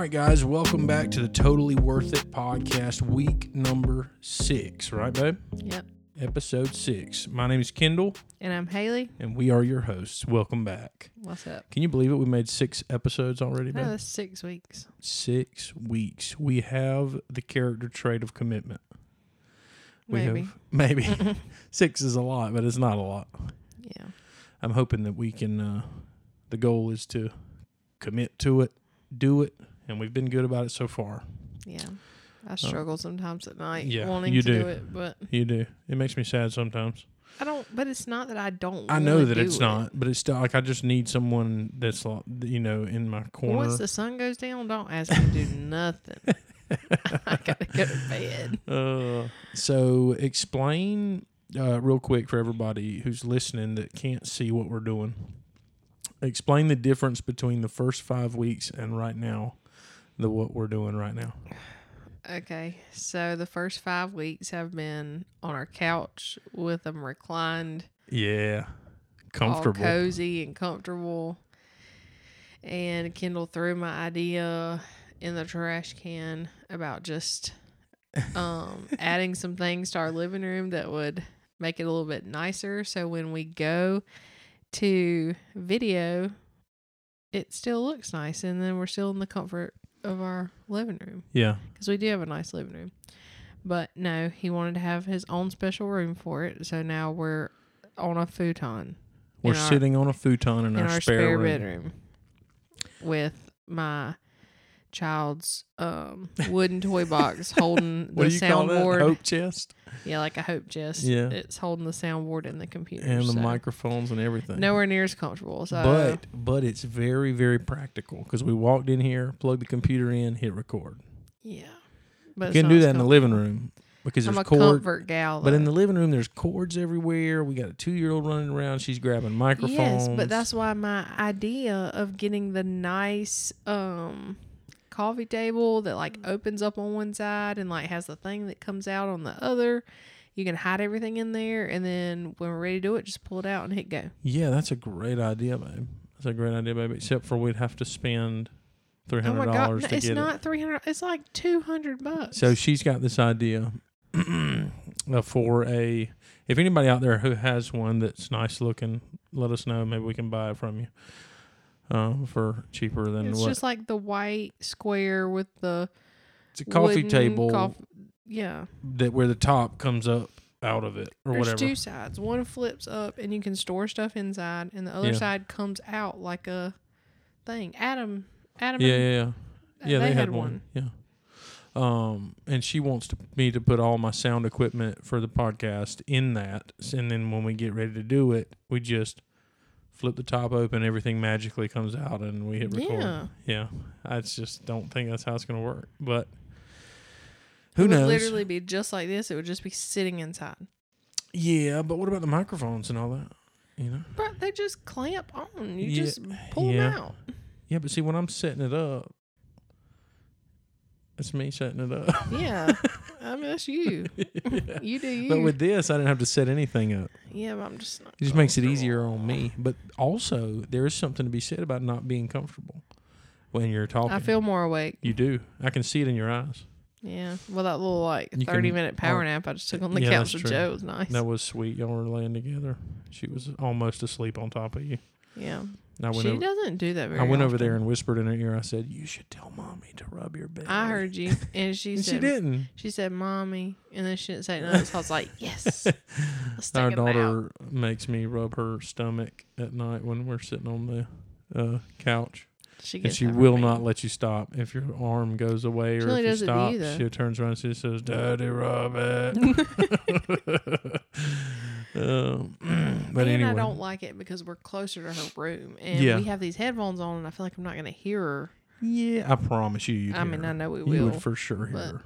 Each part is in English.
right, guys, welcome back to the Totally Worth It podcast, week number six, right, babe? Yep. Episode six. My name is Kendall, And I'm Haley. and we are your hosts. Welcome back. What's up? Can you believe it? We made six episodes already, No, that's six weeks. Six weeks. We have the character trait of commitment. We Maybe. have maybe six is a lot, but it's not a lot. Yeah. I'm hoping that we can. Uh, the goal is to commit to it, do it, and we've been good about it so far. Yeah. I struggle sometimes at night Uh, yeah, wanting you to do. do. it, but You do. It makes me sad sometimes. I don't. But it's not that I don't. I know that it's it. not, but it's still like I just need someone that's like, you know in my corner. Once the sun goes down, don't ask me to do nothing. I gotta go to bed. Uh, so explain uh, real quick for everybody who's listening that can't see what we're doing. Explain the difference between the first five weeks and right now, the what we're doing right now. Okay, so the first five weeks have been on our couch with them reclined, Yeah, comfortable. cozy and comfortable. And Kendall threw my idea in the trash can about just um, adding some things to our living room that would make it a little bit nicer. So when we go to video, it still looks nice, and then we're still in the comfort of our living room Yeah, because we do have a nice living room. But no, he wanted to have his own special room for it. So now we're on a futon we're in our- sitting on a futon in, in our, our spare, spare room. bedroom with my child's um, wooden toy box holding the What do you soundboard. Hope chest Yeah, like a hope chest. Yeah. It's holding the soundboard and the computer. and the so microphones and everything. Nowhere near as comfortable. So but but it's very very practical because we walked in here, plugged the computer in, hit record. yeah. But You can do that in the living room because I'm there's a cord. comfort gal. But in the living room, there's cords everywhere. We got a two year old running around. She's grabbing microphones. Yes, but that's why my idea of getting the nice um coffee table that like opens up on one side and like has the thing that comes out on the other. You can hide everything in there and then when we're ready to do it, just pull it out and hit go. yeah, that's a great idea, babe. That's a great idea, babe. Except for we'd have to spend three Oh hundred god, dollars no, to it's not it. three hundred. It's like two hundred bucks. So she's got this idea uh, for a. If anybody out there who has one that's nice looking, let us know. Maybe we can buy it from you um, for cheaper than it's what. just like the white square with the it's a coffee wooden table coff- yeah, that where the top comes up out of it or there's whatever. two sides. One flips up and you can store stuff inside, and the other Yeah. side comes out like a thing. Adam, Adam, Yeah, and- yeah, yeah. Yeah, they, had one. Yeah. Um, and she wants to, me to put all my sound equipment for the podcast in that, and then when we get ready to do it, we just flip the top open, everything magically comes out, and we hit record. Yeah. Yeah, I just don't think that's how it's going to work, but who it would knows? literally be just like this. It would just be sitting inside. yeah, but what about the microphones and all that? You know? But they just clamp on. You Yeah, just pull yeah. them out. Yeah, but see, when I'm setting it up, it's me setting it up. Yeah. I mean, that's you. You do you. But with this, I didn't have to set anything up. yeah, but I'm just not. It just makes it easier on me. But also, there is something to be said about not being comfortable when you're talking. I feel more awake. you do. I can see it in your eyes. Yeah. Well, that little like You 30 can- minute power oh, nap I just took on the yeah, couch that's with true. Joe was nice. That was sweet. Y'all were laying together. She was almost asleep on top of you. yeah. I went She over. doesn't do that very I went over there and whispered in her ear. I said, "You should tell mommy to rub your belly." I heard you. And she And said, she didn't. She said, "Mommy," and then she didn't say nothing. So I was like, "Yes, Our a nap." daughter makes me rub her stomach at night when we're sitting on the uh, couch. She And she will not let you stop. If your arm goes away She or if you does it to stop, she turns around and she says, Daddy, rub it. um, but and anyway. I don't like it because we're closer to her room, and Yeah. we have these headphones on, and I feel like I'm not going to hear her. yeah, I promise you, I mean, hear I know we You will. would for sure hear but- her.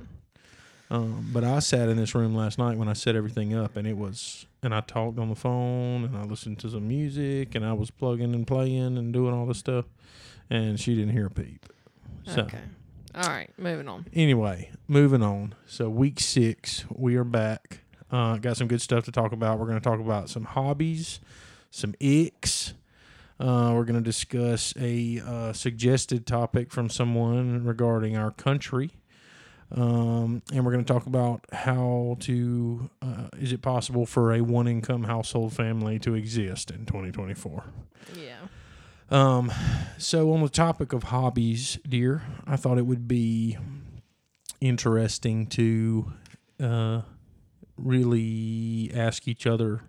Um, but I sat in this room last night when I set everything up, and it was, and I talked on the phone, and I listened to some music, and I was plugging and playing and doing all this stuff, and she didn't hear a peep. So, Okay. All right, moving on. anyway, moving on. So week six, we are back. Uh, got some good stuff to talk about. We're going to talk about some hobbies, some icks, Uh, we're going to discuss a uh, suggested topic from someone regarding our country. Um, and we're going to talk about how to uh, is it possible for a one income household family to exist in 2024? Yeah. Um, so on the topic of hobbies, dear, I thought it would be interesting to uh, really ask each other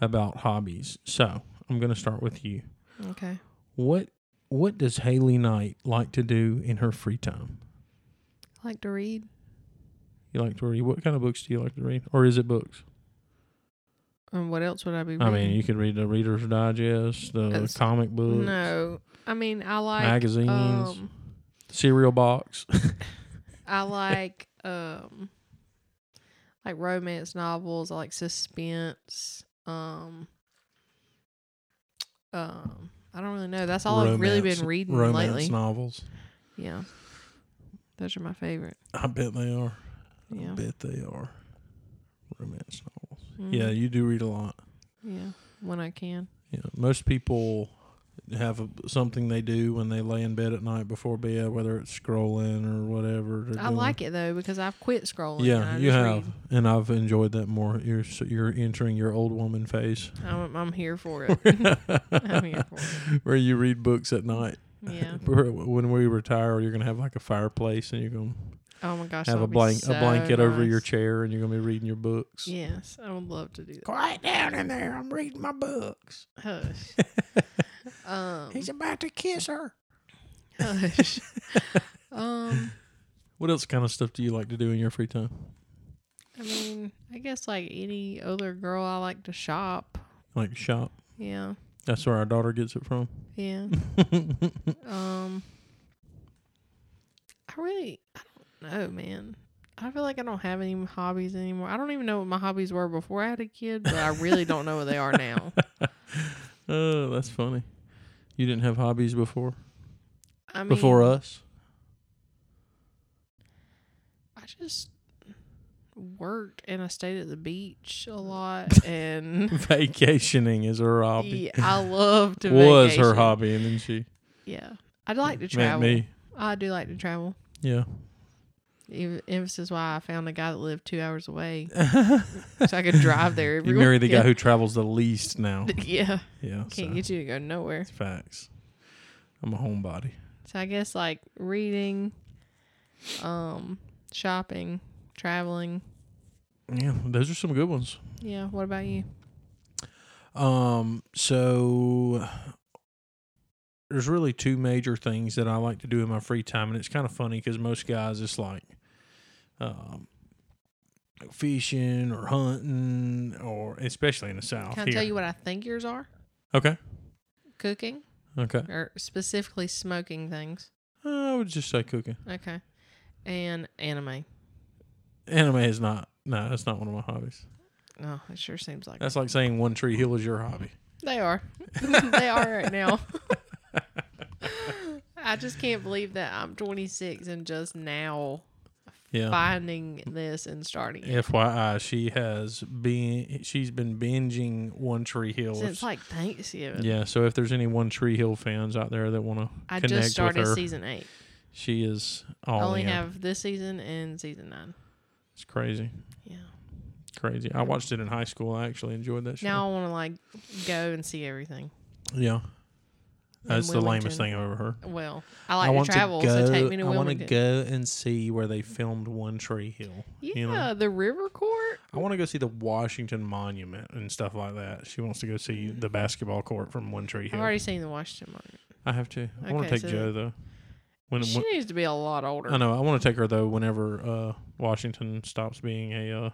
about hobbies. So I'm going to start with you. Okay. What what does Haley Knight like to do in her free time? I like to read. You like to read? What kind of books do you like to read, or is it books? And what else would I be reading? I mean, you could read the Reader's Digest, the It's- comic books, no. I mean, I like magazines, Um, cereal box. I like um like romance novels. I like suspense. Um, um, I don't really know. That's all I've really been reading romance lately. novels. Yeah, those are my favorite. I bet they are. Yeah, I bet they are. Romance Mhm. Yeah, you do read a lot. yeah, when I can. Yeah, most people have a, something they do when they lay in bed at night before bed, whether it's scrolling or whatever. I doing. like it though because I've quit scrolling. Yeah, you have, and I've enjoyed that more. You're s- you're entering your old woman phase, I'm, I'm here for it. I'm here for it. where you read books at night. Yeah. When we retire, you're gonna have like a fireplace, and you're gonna Oh my gosh. have a blank so a blanket over your chair, and you're gonna be reading your books. Yes, I would love to do that. Quiet down in there. I'm reading my books. Hush. um, He's about to kiss her. hush. um, What else kind of stuff do you like to do in your free time? I mean, I guess like any other girl, I like to shop. Like shop. Yeah, That's where our daughter gets it from. yeah. um, I really, know, man. I feel like I don't have any hobbies anymore. I don't even know what my hobbies were before I had a kid, but I really don't know what they are now. Oh, that's funny. You didn't have hobbies before? I mean, before us? I just worked and I stayed at the beach a lot, and Vacationing is her hobby. yeah, I love to Was her hobby, and then she Yeah, I'd like to travel. me. I do like to travel. Yeah. Emphasis why I found a guy that lived two hours away, so I could drive there. Every You marry the guy who travels the least now. yeah, Yeah. can't so get you to go nowhere. it's facts. I'm a homebody. So I guess like reading, um, shopping, traveling. Yeah, those are some good ones. Yeah. What about you? Um, so there's really two major things that I like to do in my free time, and it's kind of funny because most guys it's like, um, fishing or hunting, or especially in the south. Can I here. tell you what I think yours are? Okay. Cooking Okay. or specifically smoking things. I would just say cooking. Okay. And anime. Anime is not. No, that's not one of my hobbies. Oh, it sure seems like That's like saying One Tree Hill is your hobby. They are. they are right now. I just can't believe that I'm 26 and just now Yeah. finding this and starting it. FYI, she has been. She's been binging One Tree Hill. Since like Thanksgiving. Yeah, so if there's any One Tree Hill fans out there that want to I connect just started with her, season eight. she is I only in. have this season and season nine. It's crazy, Yeah. crazy. I watched it in high school. I actually enjoyed that show. Now I want to like go and see everything. yeah, that's the lamest thing I've ever heard. Well, I like want to travel, go, so take me to I want to go and see where they filmed One Tree Hill. yeah, you know? the River Court. I want to go see the Washington Monument and stuff like that. She wants to go see the basketball court from One Tree Hill. I've already seen the Washington Monument. I have to. I want to take so- Joe though. When, She when needs to be a lot older. I know I want to take her though whenever uh, Washington stops being a uh,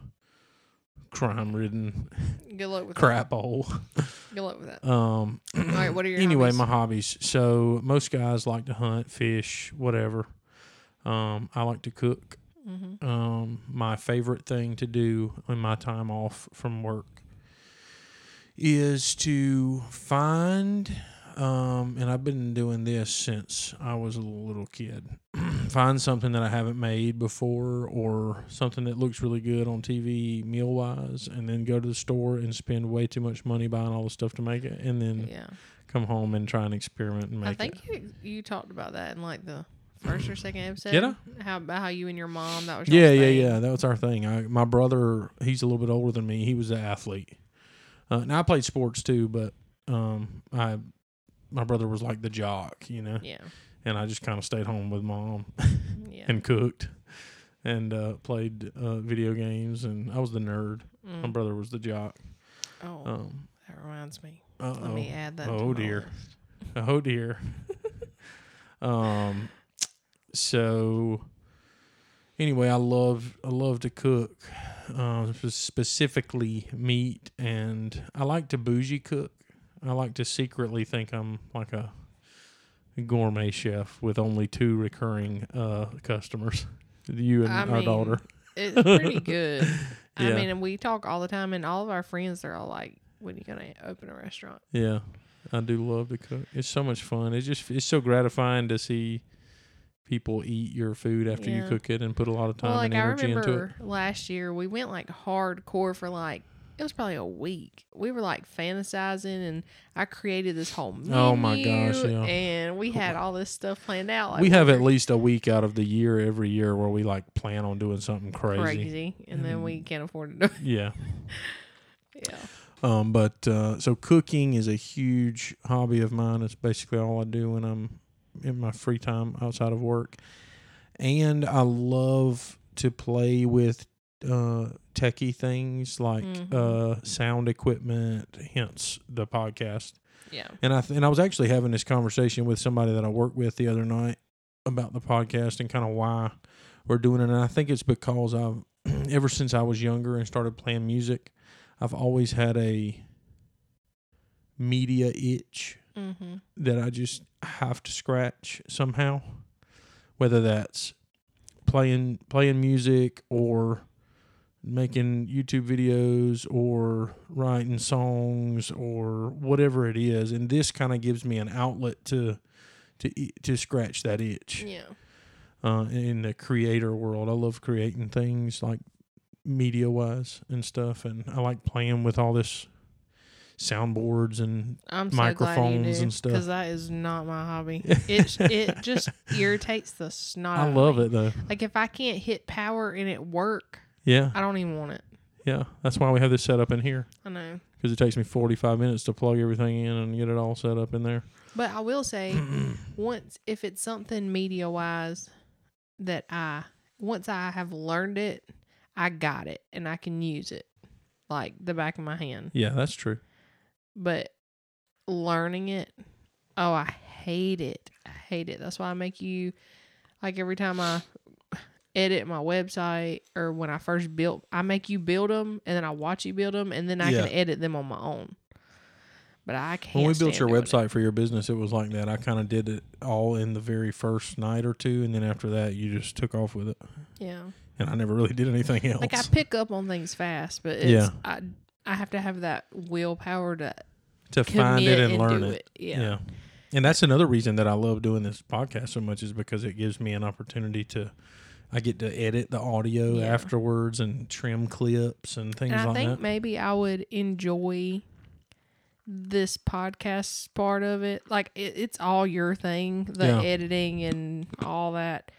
crime-ridden Good luck with crap hole. Good luck with that. Um, All right, what are your anyway, hobbies? my hobbies. So most guys like to hunt, fish, whatever. Um, I like to cook. hmm Um, my favorite thing to do in my time off from work is to find, um, and I've been doing this since I was a little kid, find something that I haven't made before or something that looks really good on TV meal wise, and then go to the store and spend way too much money buying all the stuff to make it, and then Yeah. come home and try and experiment and make I it. think you you talked about that in like the first or second episode. Did I? How about how you and your mom that was Yeah, yeah, thing. yeah. That was our thing. I, my brother, he's a little bit older than me. He was an athlete. Uh, now I played sports too, but um, I my brother was like the jock, you know, Yeah. and I just kind of stayed home with mom Yeah. and cooked and uh, played uh, video games, and I was the nerd. My Mm. brother was the jock. Oh, Um, that reminds me. uh Let me add that. Oh, my dear. Oh dear. um so anyway, I love I love to cook. Um sp- specifically meat and I like to bougie cook. I like to secretly think I'm like a gourmet chef with only two recurring uh customers. You and I our mean, daughter. It's pretty good. I mean, and we talk all the time, and all of our friends are all like, "When are you gonna open a restaurant?" Yeah. I do love to cook. It's so much fun. It's just it's so gratifying to see people eat your food after you cook it and put a lot of time Well, like and energy into it. remember last year, we went like hardcore for like it was probably a week. We were like fantasizing, and I created this whole menu. Oh my gosh, yeah. And we had all this stuff planned out. Like we have at least a week out of the year every year where we like plan on doing something crazy. crazy, and then we can't afford to do Yeah. Yeah. Um, but uh, so cooking is a huge hobby of mine. It's basically all I do when I'm in my free time outside of work. And I love to play with uh, techie things like Mhm. uh, sound equipment, hence the podcast. Yeah. And I th- and I was actually having this conversation with somebody that I work with the other night about the podcast and kind of why we're doing it. And I think it's because I've ever since I was younger and started playing music, I've always had a media itch Mm-hmm. that I just have to scratch somehow, whether that's playing playing music or making YouTube videos or writing songs or whatever it is, and this kind of gives me an outlet to to to scratch that itch. Yeah. Uh, in the creator world, I love creating things like media wise and stuff, and I like playing with all this soundboards and I'm so Microphones glad you do, and stuff. because that is not my hobby. It it just irritates the snot. I love me. it though. Like if I can't hit power and it work, Yeah, I don't even want it. yeah. That's why we have this set up in here I know. because it takes me 45 minutes to plug everything in and get it all set up in there. But I will say, once if it's something media wise that I once I have learned it, I got it and I can use it like the back of my hand. Yeah, that's true. But learning it, oh, I hate it. I hate it. That's why I make you like every time I edit my website or when I first built, I make you build them and then I watch you build them and then I Yeah. can edit them on my own. But I can't. When we built your doing it. website for your business, it was like that. I kind of did it all in the very first night or two, and then after that, you just took off with it. yeah. And I never really did anything else. Like I pick up on things fast, but it's, Yeah. I I have to have that willpower to to find it and, and learn it. it. Yeah. And that's another reason that I love doing this podcast so much is because it gives me an opportunity to I get to edit the audio Yeah. afterwards and trim clips and things And I like think that. maybe I would enjoy this podcast part of it. Like it, it's all your thing, the Yeah. editing and all that.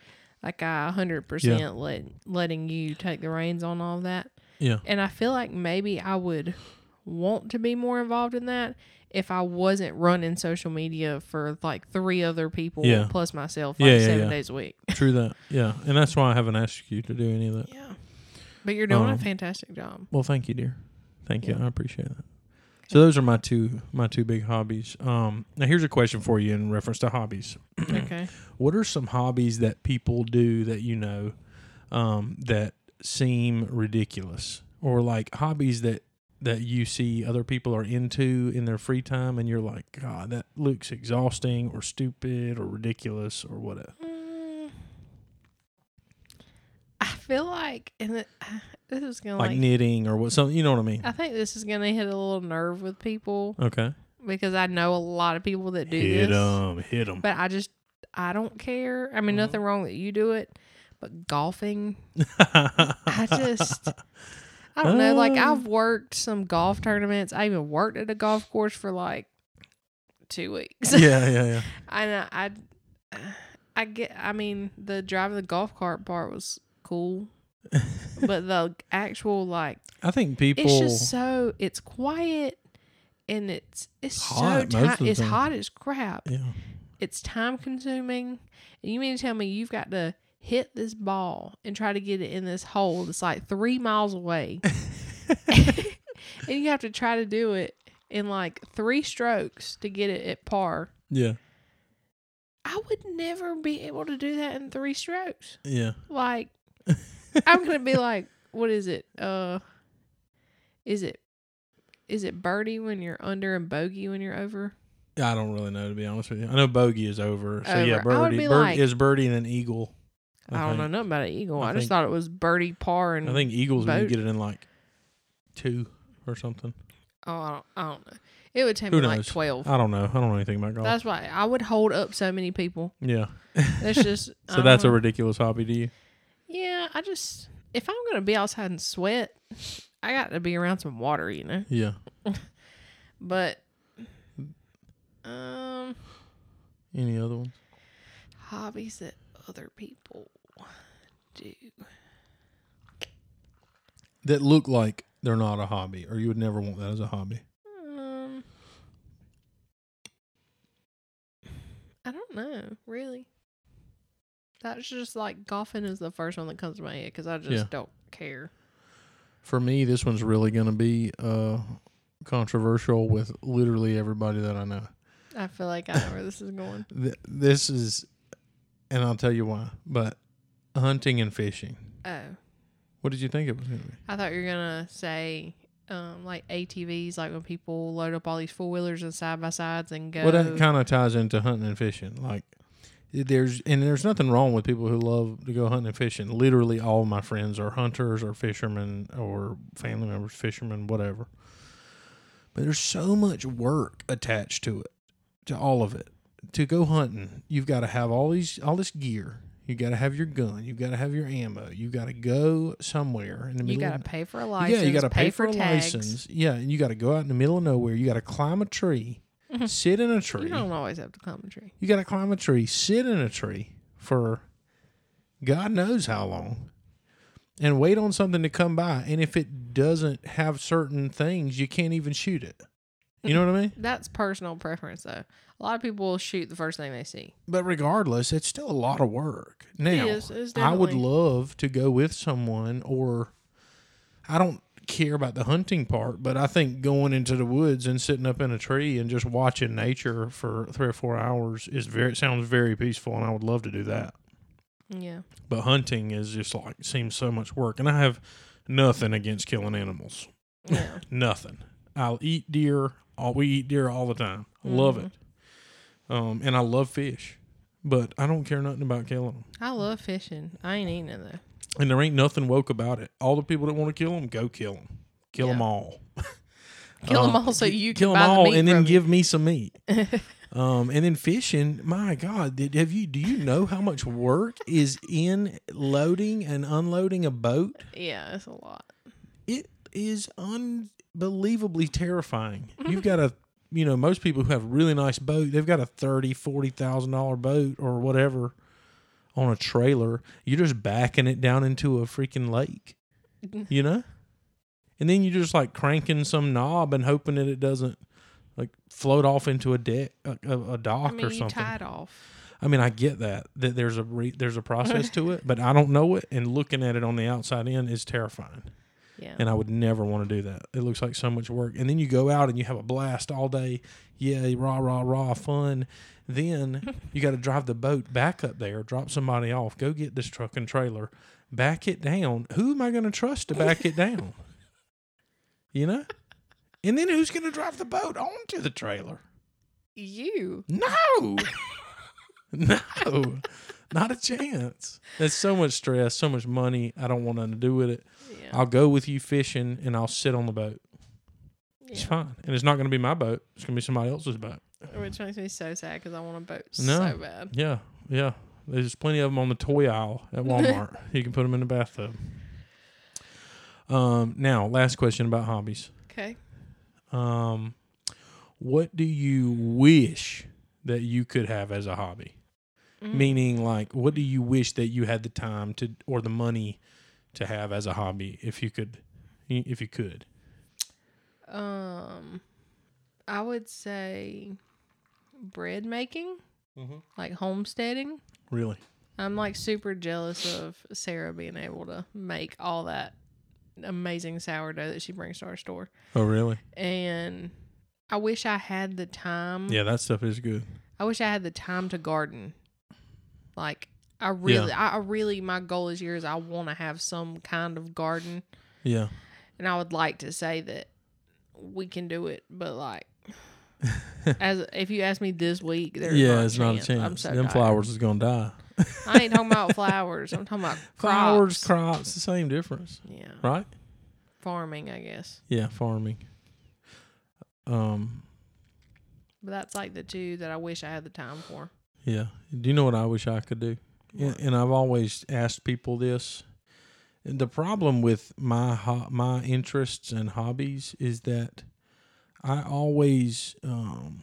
Like I 100% let letting you take the reins on all that. Yeah. And I feel like maybe I would want to be more involved in that if I wasn't running social media for like three other people Yeah. plus myself like Yeah, yeah, seven days a week. True that. Yeah. And that's why I haven't asked you to do any of that. Yeah. But you're doing a Um, fantastic job. Well, thank you, dear. Thank you. I appreciate that. So those are my two my two big hobbies. Um, now here's a question for you in reference to hobbies. okay. What are some hobbies that people do that you know um, that seem ridiculous, or like hobbies that that you see other people are into in their free time, and you're like, God, that looks exhausting, or stupid, or ridiculous, or whatever. Mm, I feel like, and this is gonna Like, like, knitting, or what? Something you know what I mean? I think this is gonna hit a little nerve with people Okay. because I know a lot of people that do Hit them, hit them. but I just I don't care. I mean, Mhm. nothing wrong that you do it, but golfing, I just, I don't know. Like Uh. I've worked some golf tournaments. I even worked at a golf course for like two weeks. yeah, yeah, yeah. I. I, I get. I mean, the driving the golf cart part was cool, but the actual like, I think people. it's just so it's quiet. And it's it's Hot so ti- it's hot as crap yeah. it's time consuming. And you mean to tell me you've got to hit this ball and try to get it in this hole that's like three miles away, and you have to try to do it in like three strokes to get it at par. Yeah. I would never be able to do that in three strokes. Yeah. Like, I'm gonna be like, what is it? Uh, is it is it birdie when you're under and bogey when you're over? I don't really know to be honest with you. I know bogey is over. So yeah, Over. Would birdie, bird, like- is birdie and an eagle. I, don't know nothing about an eagle. I I, just thought it was birdie par and I think eagles when you get it in like two or something. Oh, I don't, I don't know. It would take Who me like 12. I don't know. I don't know anything about golf. That's why I would hold up so many people. yeah. That's just. So that's a ridiculous hobby to you. Yeah, I just. If I'm going to be outside and sweat, I got to be around some water, you know? Yeah. But. Um, Any other ones? hobbies that other people do. That look like they're not a hobby, or you would never want that as a hobby. Um, I don't know, really. That's just like golfing is the first one that comes to my head because I just Yeah. don't care. For me, this one's really going to be uh, controversial with literally everybody that I know. I feel like I know where this is going. Th- this is, and I'll tell you why. But hunting and fishing. Oh, What did you think it was going to be? I thought you were gonna say um like ATVs, like when people load up all these four wheelers and side by sides and go. Well, that kind of ties into hunting and fishing. Like, there's and there's nothing wrong with people who love to go hunting and fishing. Literally, all my friends are hunters or fishermen or family members, fishermen, whatever. But there's so much work attached to it, to all of it. To go hunting, you've got to have all these all this gear. You got to have your gun. You got to have your ammo. You got to go somewhere in the middle. you gotta pay for a license. yeah, you got to pay, for, a tags. license. Yeah, and you got to go out in the middle of nowhere. You got to climb a tree, sit in a tree. You don't always have to climb a tree. You got to climb a tree, sit in a tree for God knows how long, and wait on something to come by. And if it doesn't have certain things, you can't even shoot it. You know what I mean? That's personal preference, though. A lot of people will shoot the first thing they see. But regardless, it's still a lot of work. Now, is. It's I would love to go with someone, or I don't care about the hunting part, but I think going into the woods and sitting up in a tree and just watching nature for three or four hours is very sounds very peaceful, and I would love to do that. Yeah. But hunting is just like seems so much work, and I have nothing against killing animals. Yeah. Nothing. I'll eat deer. All we eat deer all the time. I love mm-hmm. it. Um, and I love fish, but I don't care nothing about killing them. I love fishing. I ain't eating it though. And there ain't nothing woke about it. All the people that want to kill them, go kill them. Kill them all. Kill Um, all so you kill can 'em buy the all meat and then from give me some meat. um, and then fishing. My God, did, have you? Do you know how much work is in loading and unloading a boat? Yeah, it's a lot. It is unbelievably terrifying. You've got a, you know, most people who have a really nice boat, they've got a thirty, forty thousand dollar boat or whatever on a trailer. You're just backing it down into a freaking lake, you know, and then you're just like cranking some knob and hoping that it doesn't like float off into a deck, a, a, dock I mean, or something. tie it off. I mean, I get that that there's a re, there's a process to it, but I don't know it, and looking at it on the outside in is terrifying Yeah. and I would never want to do that. It looks like so much work. And then you go out and you have a blast all day. Yeah, rah rah rah, fun. Then you got to drive the boat back up there, drop somebody off, go get this truck and trailer, back it down. Who am I going to trust to back it down? You know? And then who's going to drive the boat onto the trailer? you. No. no. Not a chance. There's so much stress, so much money. I don't want nothing to do with it. Yeah. I'll go with you fishing and I'll sit on the boat. It's fine. And it's not going to be my boat. It's going to be somebody else's boat. Which makes me so sad because I want a boat No. so bad. Yeah, yeah. There's plenty of them on the toy aisle at Walmart. you can put them in the bathtub. Um, now, last question about hobbies. Okay. Um, what do you wish that you could have as a hobby? Mm. Meaning, like, what do you wish that you had the time to or the money to have as a hobby if you could, if you could? Um, I would say bread making, Mhm. like homesteading. Really? I'm like super jealous of Sarah being able to make all that amazing sourdough that she brings to our store. Oh, really? And I wish I had the time. Yeah, that stuff is good. I wish I had the time to garden. Like I really, I, I really, my goal this year is I want to have some kind of garden, Yeah. and I would like to say that we can do it, but like, as if you ask me this week, there's yeah, not it's not a chance. I'm so Them tired. flowers is gonna die. I ain't talking about flowers. I'm talking about Flowers, crops. crops, the same difference, Yeah, right? farming, I guess. Yeah, farming. Um, But that's like the two that I wish I had the time for. Yeah. Do you know what I wish I could do? And, What? and I've always asked people this. And the problem with my ho- my interests and hobbies is that I always um,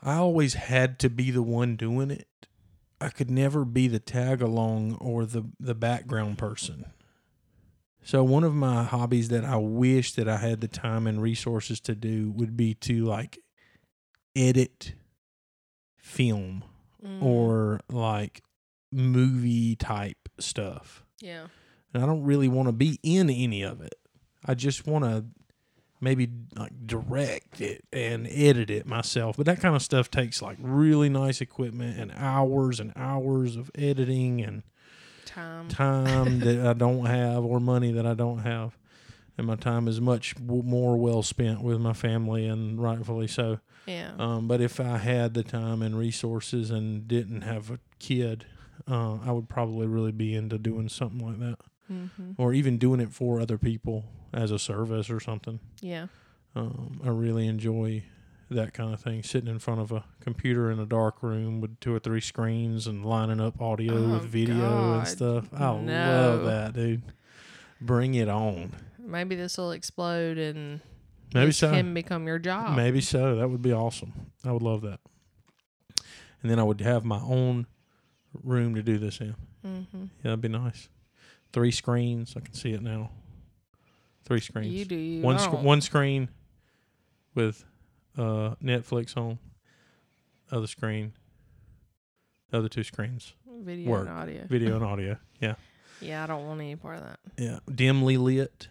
I always had to be the one doing it. I could never be the tag along or the the background person. So one of my hobbies that I wish that I had the time and resources to do would be to like edit film Mm, or like movie type stuff. yeah, And I don't really want to be in any of it. I just want to maybe like direct it and edit it myself. But that kind of stuff takes like really nice equipment and hours and hours of editing and time. time that I don't have or money that I don't have. And my time is much w- more well spent with my family, and rightfully so. Yeah, Um, but if I had the time and resources and didn't have a kid, uh, I would probably really be into doing something like that, hmm or even doing it for other people as a service or something. yeah, Um, I really enjoy that kind of thing, sitting in front of a computer in a dark room with two or three screens and lining up audio Oh, with video and God, stuff. I love that, dude. Bring it on. Maybe this will explode and Maybe so. can become your job. Maybe so. That would be awesome. I would love that. And then I would have my own room to do this in. Mm-hmm. Yeah, that'd be nice. Three screens. I can see it now. Three screens. You do you. one sc- one screen with uh, Netflix on. Other screen. The other two screens. video work. and audio. Video and audio. Yeah. Yeah, I don't want any part of that. Yeah. Dimly lit.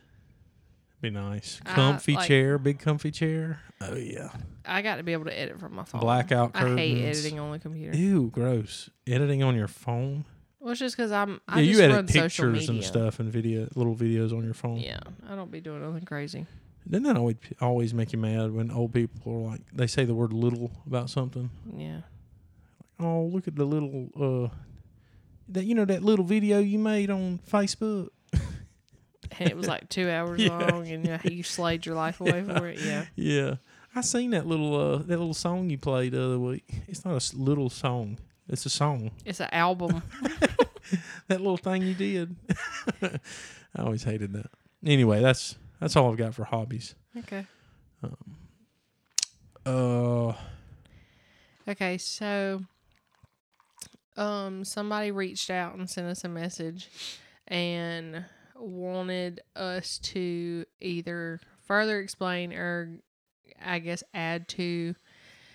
Be nice. Comfy like- chair. Big comfy chair. Oh yeah. I got to be able to edit from my phone. Blackout curtains. I hate editing on the computer. Ew, gross. Editing on your phone. Well, it's just because I'm. I yeah, just you edit run pictures and stuff and video, little videos on your phone. Yeah, I don't be doing nothing crazy. Doesn't that always always make you mad when old people are like they say the word "little" about something? Yeah. Oh, look at the little uh, that you know that little video you made on Facebook. And it was like two hours Yeah. long, and yeah, you slayed your life away for it. Yeah. Yeah, I seen that little uh that little song you played the other week. It's not a little song; it's a song. It's an album. That little thing you did. I always hated that. Anyway, that's that's all I've got for hobbies. okay. Um, Uh, Okay, so um somebody reached out and sent us a message and wanted us to either further explain or I guess add to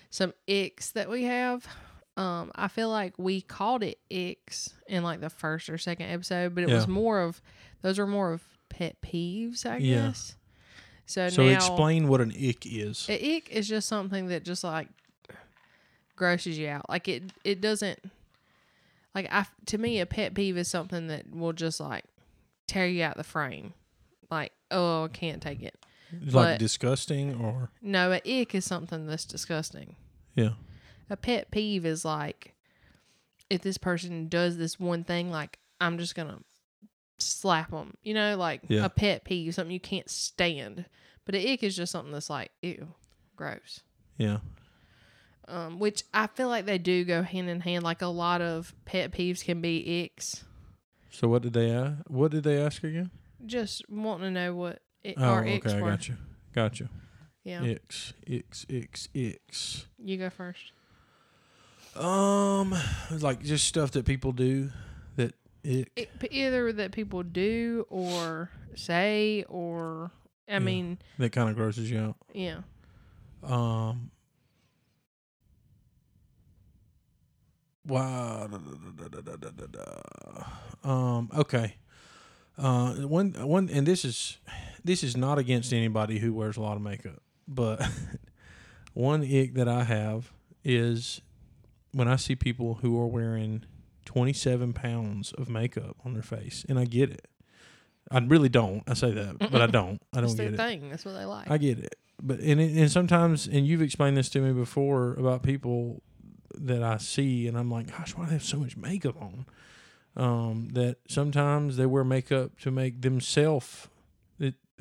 some icks that we have. Um I feel like we called it icks in like the first or second episode, but it was more of those are more of pet peeves, I Yeah. guess. So, so now explain what an ick is. An ick is just something that just like grosses you out. Like it, it doesn't. Like I, to me, a pet peeve is something that will just like tear you out the frame. Like, oh, I can't take it. Like but- disgusting or No, a ick is something that's disgusting. yeah. A pet peeve is like if this person does this one thing, like I'm just gonna slap them. You know, like Yeah. a pet peeve, something you can't stand. But an ick is just something that's like, ew, gross. Yeah. Um, which I feel like they do go hand in hand. Like a lot of pet peeves can be icks. So what did they ask? What did they ask again? Just wanting to know what it, Oh, our okay, icks I were. got you. Got you. Yeah, Icks, icks, icks, icks. you go first. Um, like just stuff that people do that ick. It, either that people do or say, or I Yeah. mean, that kind of grosses you out. yeah. Um. Wow. Um. Okay. Uh. One. One. And this is this is not against anybody who wears a lot of makeup, but one ick that I have is when I see people who are wearing twenty seven pounds of makeup on their face, and I get it. I really don't. I say that, but I don't. I don't their get it. thing. That's what they like. I get it, but and it, and sometimes and you've explained this to me before about people that I see, and I'm like, gosh, why do they have so much makeup on? Um, that sometimes they wear makeup to make themselves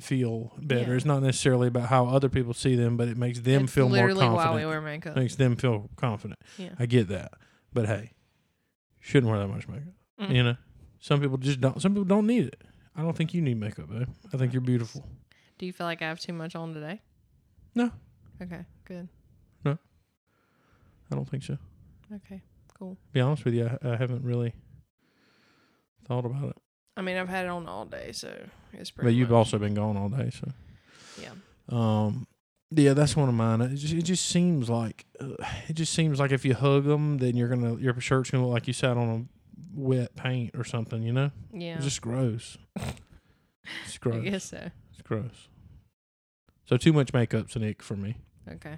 feel better. Yeah. It's not necessarily about how other people see them, but it makes them It's feel more why confident. we wear makeup. makes them feel confident. Yeah. I get that, but hey, shouldn't wear that much makeup. Mm. You know, some people just don't. Some people don't need it. I don't think you need makeup, babe. I think you're beautiful. Do you feel like I have too much on today? No. Okay, good. I don't think so. Okay, cool. be honest with you, I, I haven't really thought about it. I mean, I've had it on all day, so it's pretty. But you've much- also been gone all day, so yeah. um, yeah, that's one of mine. It just, it just seems like uh, it just seems like if you hug them, then you're gonna your shirt's gonna look like you sat on a wet paint or something. You know, Yeah, it's just gross. It's gross. I guess so. It's gross. So too much makeup's an ick for me. Okay.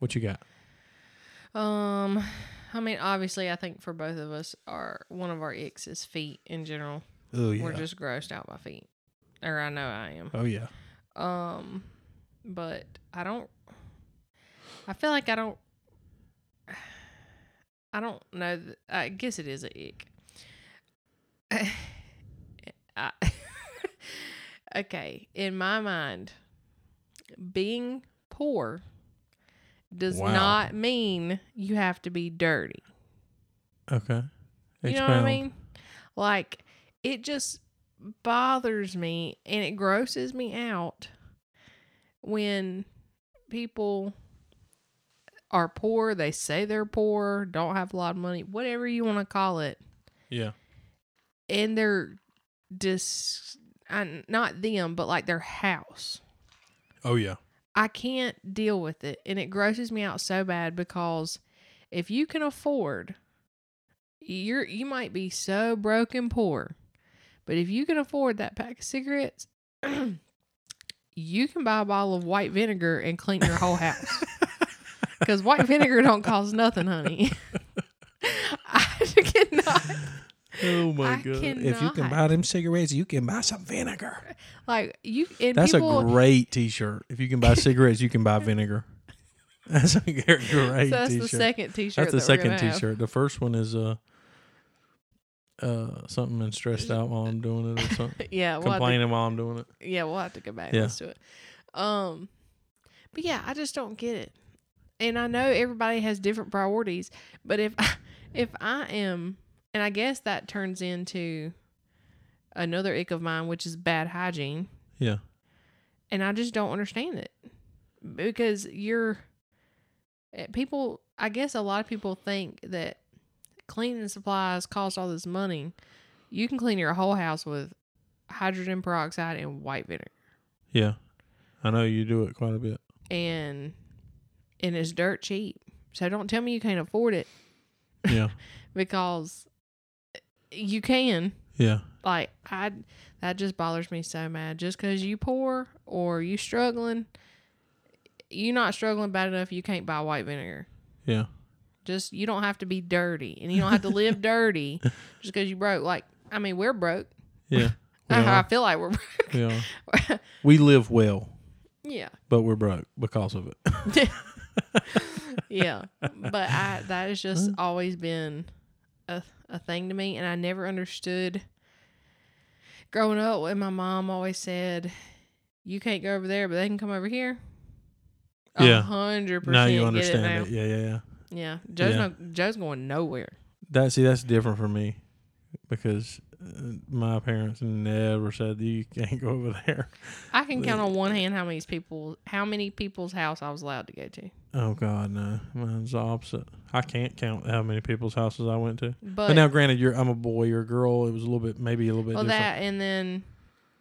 What you got? Um, I mean, obviously, I think for both of us, our one of our icks is feet in general. Oh yeah. We're just grossed out by feet, or I know I am. oh yeah. Um, but I don't. I feel like I don't. I don't know. th- I guess it is a ick. I, okay, in my mind, being poor does Wow. not mean you have to be dirty. Okay. You know what I mean? Like it just bothers me and it grosses me out when people are poor, they say they're poor, don't have a lot of money, whatever you want to call it, Yeah. and they're just I, not them, but like their house. Oh yeah. I can't deal with it. And it grosses me out so bad because if you can afford you're you might be so broke and poor, but if you can afford that pack of cigarettes, you can buy a bottle of white vinegar and clean your whole house. Because white vinegar don't cost nothing, honey. I cannot Oh my I god! If you can buy them cigarettes, you can buy some vinegar. like you and That's people a great T-shirt. If you can buy cigarettes, you can buy vinegar. That's a g- great so that's T-shirt. the second t-shirt. That's the that we're second gonna have. T-shirt. The first one is uh, uh, something and stressed out while I'm doing it, or something. Yeah, we'll have to complaining while I'm doing it. yeah, we'll have to go back Yeah. to it. Um, but yeah, I just don't get it. And I know everybody has different priorities, but if if I am, and I guess that turns into another ick of mine, which is bad hygiene, Yeah, and I just don't understand it because you're eh, people. I guess a lot of people think that cleaning supplies cost all this money. You can clean your whole house with hydrogen peroxide and white vinegar. yeah. I know you do it quite a bit. and and it's dirt cheap. So don't tell me you can't afford it Yeah, because you can. yeah, Like I, that just bothers me so mad. Just because you poor or you struggling, you not struggling bad enough. You can't buy white vinegar. yeah, Just you don't have to be dirty, and you don't have to live dirty just because you broke. Like I mean, we're broke. yeah. We I are. feel like we're broke. We. We live well, yeah. but we're broke because of it. yeah, but I that has just always been a a thing to me, and I never understood. Growing up, and my mom always said, "You can't go over there, but they can come over here." Yeah. hundred percent. now you understand it. it. Yeah, yeah, yeah. Yeah. Joe's Yeah. No, Joe's going nowhere. That see, that's different for me because my parents never said you can't go over there. I can count on one hand how many people how many people's house I was allowed to go to. Oh God, no, mine's the opposite. I can't count how many people's houses I went to. But, But, now, granted, you're I'm a boy, you're a girl. It was a little bit, maybe a little bit well different. that and then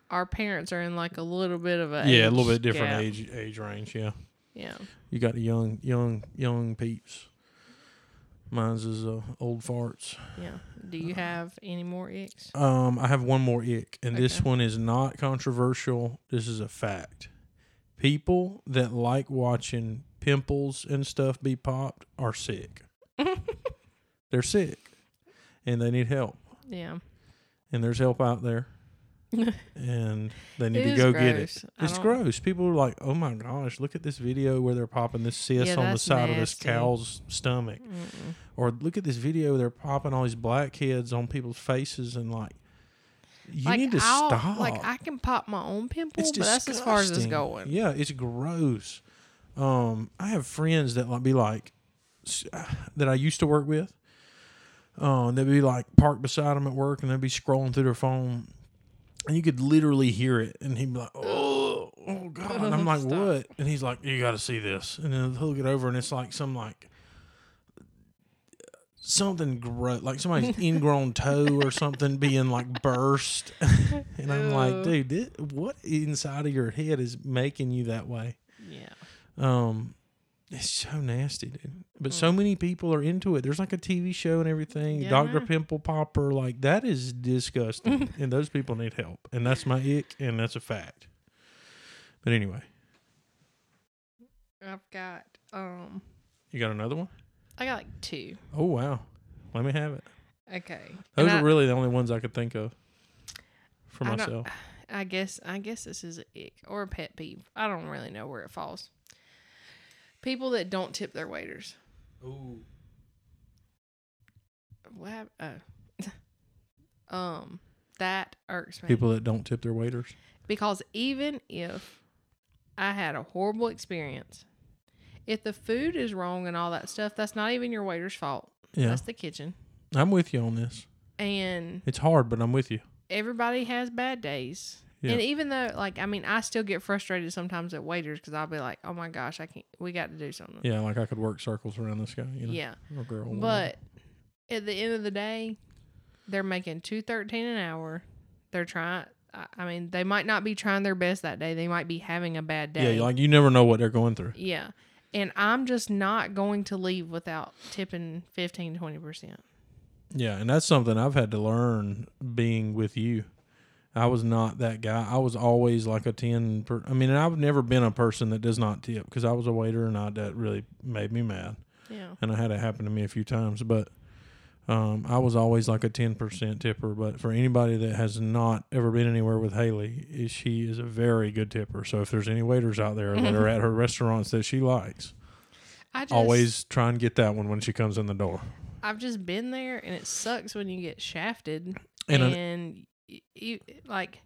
our parents are in like a little bit of a yeah, a little bit different gap. age age range. Yeah, Yeah. you got the young, young, young peeps. Mine's is uh, old farts. Yeah. Do you have any more icks? Um, I have one more ick, and this one is not controversial. This is a fact. People that like watching pimples and stuff be popped are sick. They're sick, and they need help. Yeah. And there's help out there, and they need to go get it. I It's gross. People are like, "Oh my gosh, look at this video where they're popping this cyst Yeah, on the side of this cow's stomach." Mm-mm. Or look at this video where they're popping all these blackheads on people's faces and like you like, need to I'll- stop. Like I can pop my own pimple, it's but that's as far as it's going. Yeah, it's gross. Um, I have friends that like be like that I used to work with. Uh, and they'd be like parked beside them at work, and they'd be scrolling through their phone, and you could literally hear it. And he'd be like, "Oh, oh God!" And I'm like, Stop. "What?" And he's like, "You got to see this." And then he'll get over, and it's like some like something gross, like somebody's ingrown toe or something being like burst. and I'm like, dude, thi- what inside of your head is making you that way? Yeah. Um, it's so nasty, dude. But Mm. so many people are into it. There's like a TV show and everything. Yeah, Doctor. Pimple Popper, like that is disgusting, and those people need help, and that's my ick, and that's a fact. But anyway, I've got um you got another one? I got like two. Oh wow, let me have it. Okay. Those And are I, really the only ones I could think of for I myself. I guess I guess this is a ick or a pet peeve. I don't really know where it falls. People that don't tip their waiters. Ooh. What hap- oh. um that irks me. People that don't tip their waiters. Because even if I had a horrible experience, if the food is wrong and all that stuff, that's not even your waiter's fault. Yeah, That's the kitchen. I'm with you on this. And It's hard, but I'm with you. everybody has bad days. Yeah. And even though, like, I mean, I still get frustrated sometimes at waiters because I'll be like, oh my gosh, I can't, we got to do something. Yeah, like I could work circles around this guy, you know, Yeah. or girl. whatever. But at the end of the day, they're making two thirteen an hour. They're trying. I- I mean, they might not be trying their best that day. They might be having a bad day. yeah, like you never know what they're going through. Yeah. And I'm just not going to leave without tipping 15, 20%. Yeah, and that's something I've had to learn being with you. I was not that guy. I was always like a 10 per, I mean, and I've never been a person that does not tip because I was a waiter and I that really made me mad. Yeah. And I had it happen to me a few times, but um, I was always like a 10% tipper, but for anybody that has not ever been anywhere with Haley, is she is a very good tipper. So if there's any waiters out there that are at her restaurants that she likes, I just, always try and get that one when she comes in the door. I've just been there and it sucks when you get shafted. And, And, an- you, like,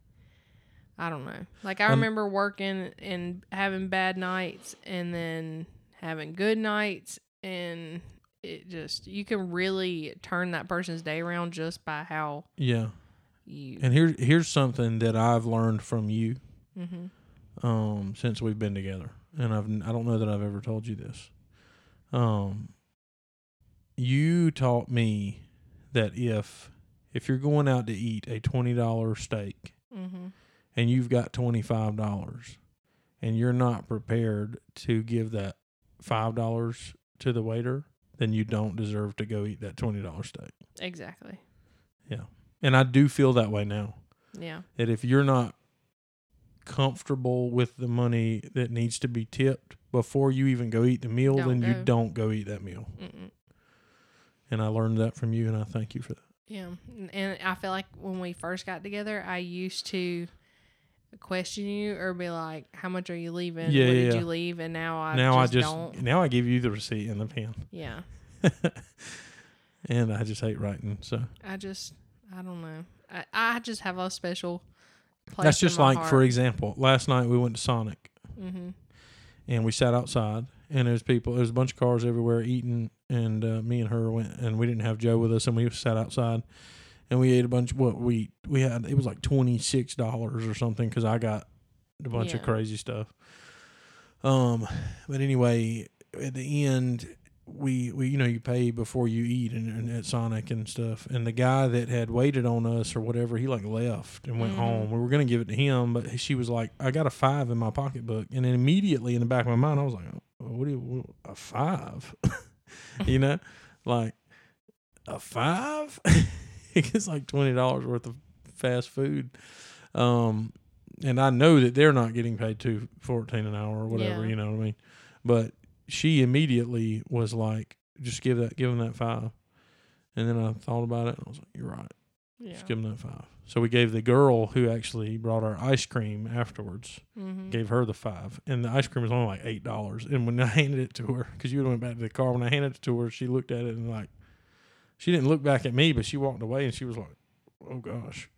I don't know. Like, I Um, remember working and having bad nights and then having good nights. And it just, you can really turn that person's day around just by how yeah. you. And here, here's something that I've learned from you hmm um, since we've been together, and I've I don't know that I've ever told you this. Um, you taught me that if if you're going out to eat a twenty dollar steak hmm and you've got twenty five dollars, and you're not prepared to give that five dollars to the waiter, then you don't deserve to go eat that twenty dollar steak. Exactly. Yeah. And I do feel that way now. Yeah. that if you're not comfortable with the money that needs to be tipped before you even go eat the meal, Don't then you don't go eat that meal. Mm-mm. And I learned that from you, and I thank you for that. Yeah, and I feel like when we first got together, I used to question you or be like, "How much are you leaving? Yeah, what yeah, did you leave?" And now I now just I just don't. now I give you the receipt and the pen, Yeah, and I just hate writing. So I just I don't know. I, I just have a special place. that's just like, for example, last night we went to Sonic, Mm-hmm. and we sat outside, and there's people, there's a bunch of cars everywhere eating, and uh, me and her went, and we didn't have Joe with us, and we sat outside, and we ate a bunch. Of What we we had, it was like twenty six dollars or something because I got a bunch of crazy stuff. Um, but anyway, at the end, we, we you know you pay before you eat and, and at Sonic and stuff. And the guy that had waited on us or whatever, he like left and went Mhm. home. We were gonna give it to him, but she was like, "I got a five in my pocketbook," and then immediately in the back of my mind, I was like, oh, "What do you what- a five? you know, like a five? it gets like twenty dollars worth of fast food." Um, and I know that they're not getting paid two fourteen an hour or whatever, Yeah. you know what I mean. But she immediately was like, "Just give that, give him that five. And then I thought about it, and I was like, "You're right. Yeah. Just give him that five. So we gave the girl who actually brought our ice cream afterwards, Mm-hmm. gave her the five, and the ice cream was only like eight dollars. And when I handed it to her, because you went back to the car, when I handed it to her, she looked at it and like, she didn't look back at me, but she walked away and she was like, "Oh gosh."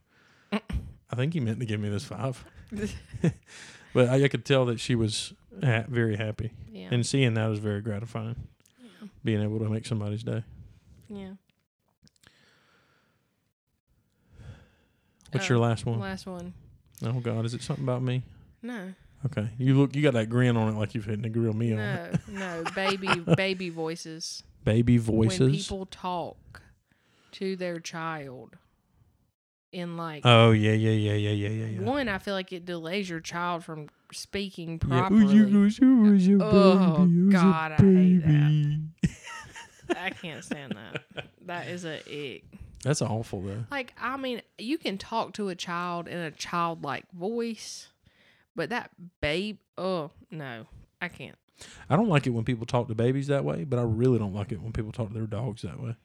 I think he meant to give me this five. But I, I could tell that she was ha- very happy, yeah. and seeing that was very gratifying. yeah. Being able to make somebody's day. Yeah. What's Uh, your last one? Last one. Oh God, is it something about me? No. Okay, you look, you got that grin on it like you've hit a grill me on it. No. No. Baby. baby voices. Baby voices. When people talk to their child in like oh yeah, yeah, yeah, yeah, yeah, yeah, yeah. one, I feel like it delays your child from speaking properly. Ooh, you- was a Oh, baby, God, I hate that. I can't stand that. That is a ick. That's awful though. Like, I mean, you can talk to a child in a childlike voice, but that babe, oh no, I can't. I don't like it when people talk to babies that way, but I really don't like it when people talk to their dogs that way.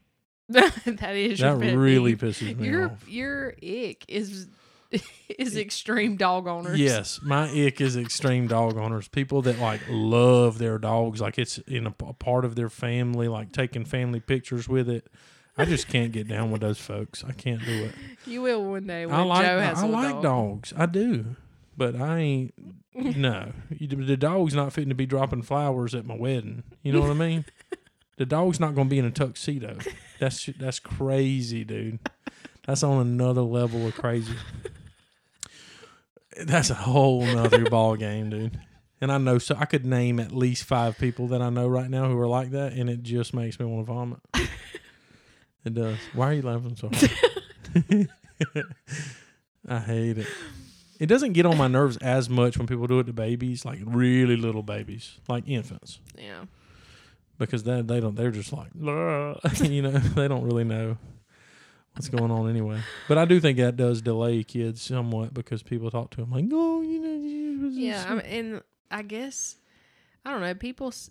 that is That really pisses me your off. your ick is is extreme dog owners. Yes, my ick is extreme dog owners. People that like love their dogs, like it's in a part of their family, like taking family pictures with it. I just can't get down with those folks. I can't do it. you will one day when I like Joe has I like dog. dogs. I do, but I ain't. No, You- the dog's not fitting to be dropping flowers at my wedding. You know what I mean? the dog's not going to be in a tuxedo. That's that's crazy, dude. That's on another level of crazy. That's a whole nother ball game, dude. And I know so I could name at least five people that I know right now who are like that, and it just makes me want to vomit. It does. Why are you laughing so hard? I hate it. It doesn't get on my nerves as much when people do it to babies, like really little babies, like infants, Yeah. because they they don't. They're just like, you know, they don't really know what's going on anyway. But I do think that does delay kids somewhat because people talk to them like, oh, you know, Yeah, I mean, and I guess I don't know. People s-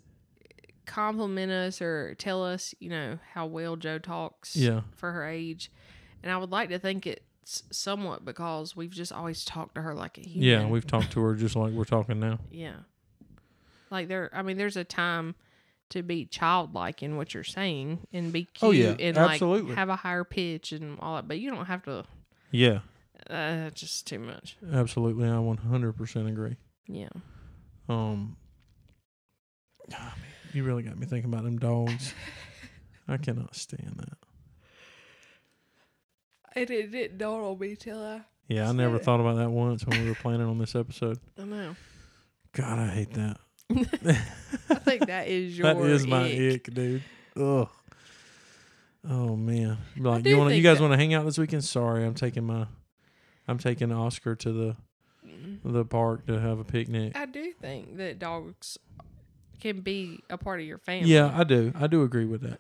compliment us or tell us, you know, how well Joe talks yeah, for her age, and I would like to think it's somewhat because we've just always talked to her like a human. yeah. We've talked to her just like we're talking now. yeah, like there. I mean, there's a time to be childlike in what you're saying and be cute Oh, yeah, and absolutely. like have a higher pitch and all that, but you don't have to. Yeah, Uh, just too much. absolutely. I one hundred percent agree. Yeah. Um, man, you really got me thinking about them dogs. I cannot stand that. And it didn't dawn on me till I. Yeah, I never it. thought about that once when we were planning on this episode. I know. God, I hate that. I think that is your. that is my ick. ick, dude. Ugh. Oh man. Like you want you guys want to hang out this weekend? Sorry, I'm taking my I'm taking Oscar to the mm. the park to have a picnic. I do think that dogs can be a part of your family. Yeah, I do. I do agree with that.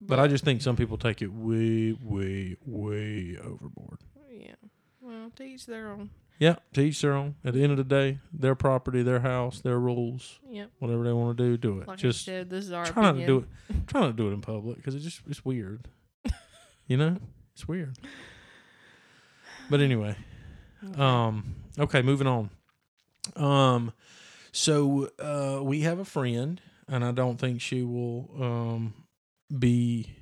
But I just think some people take it way, way, way overboard. Yeah. Well, to each their own. Yeah, to each their own. At the end of the day, their property, their house, their rules. Yep. Whatever they want to do, do it. Like just I said, this is our try not to do it. Try not to do it in public because it's just it's weird. you know, it's weird. But anyway, Okay. um, okay, moving on. Um, so uh, we have a friend, and I don't think she will um be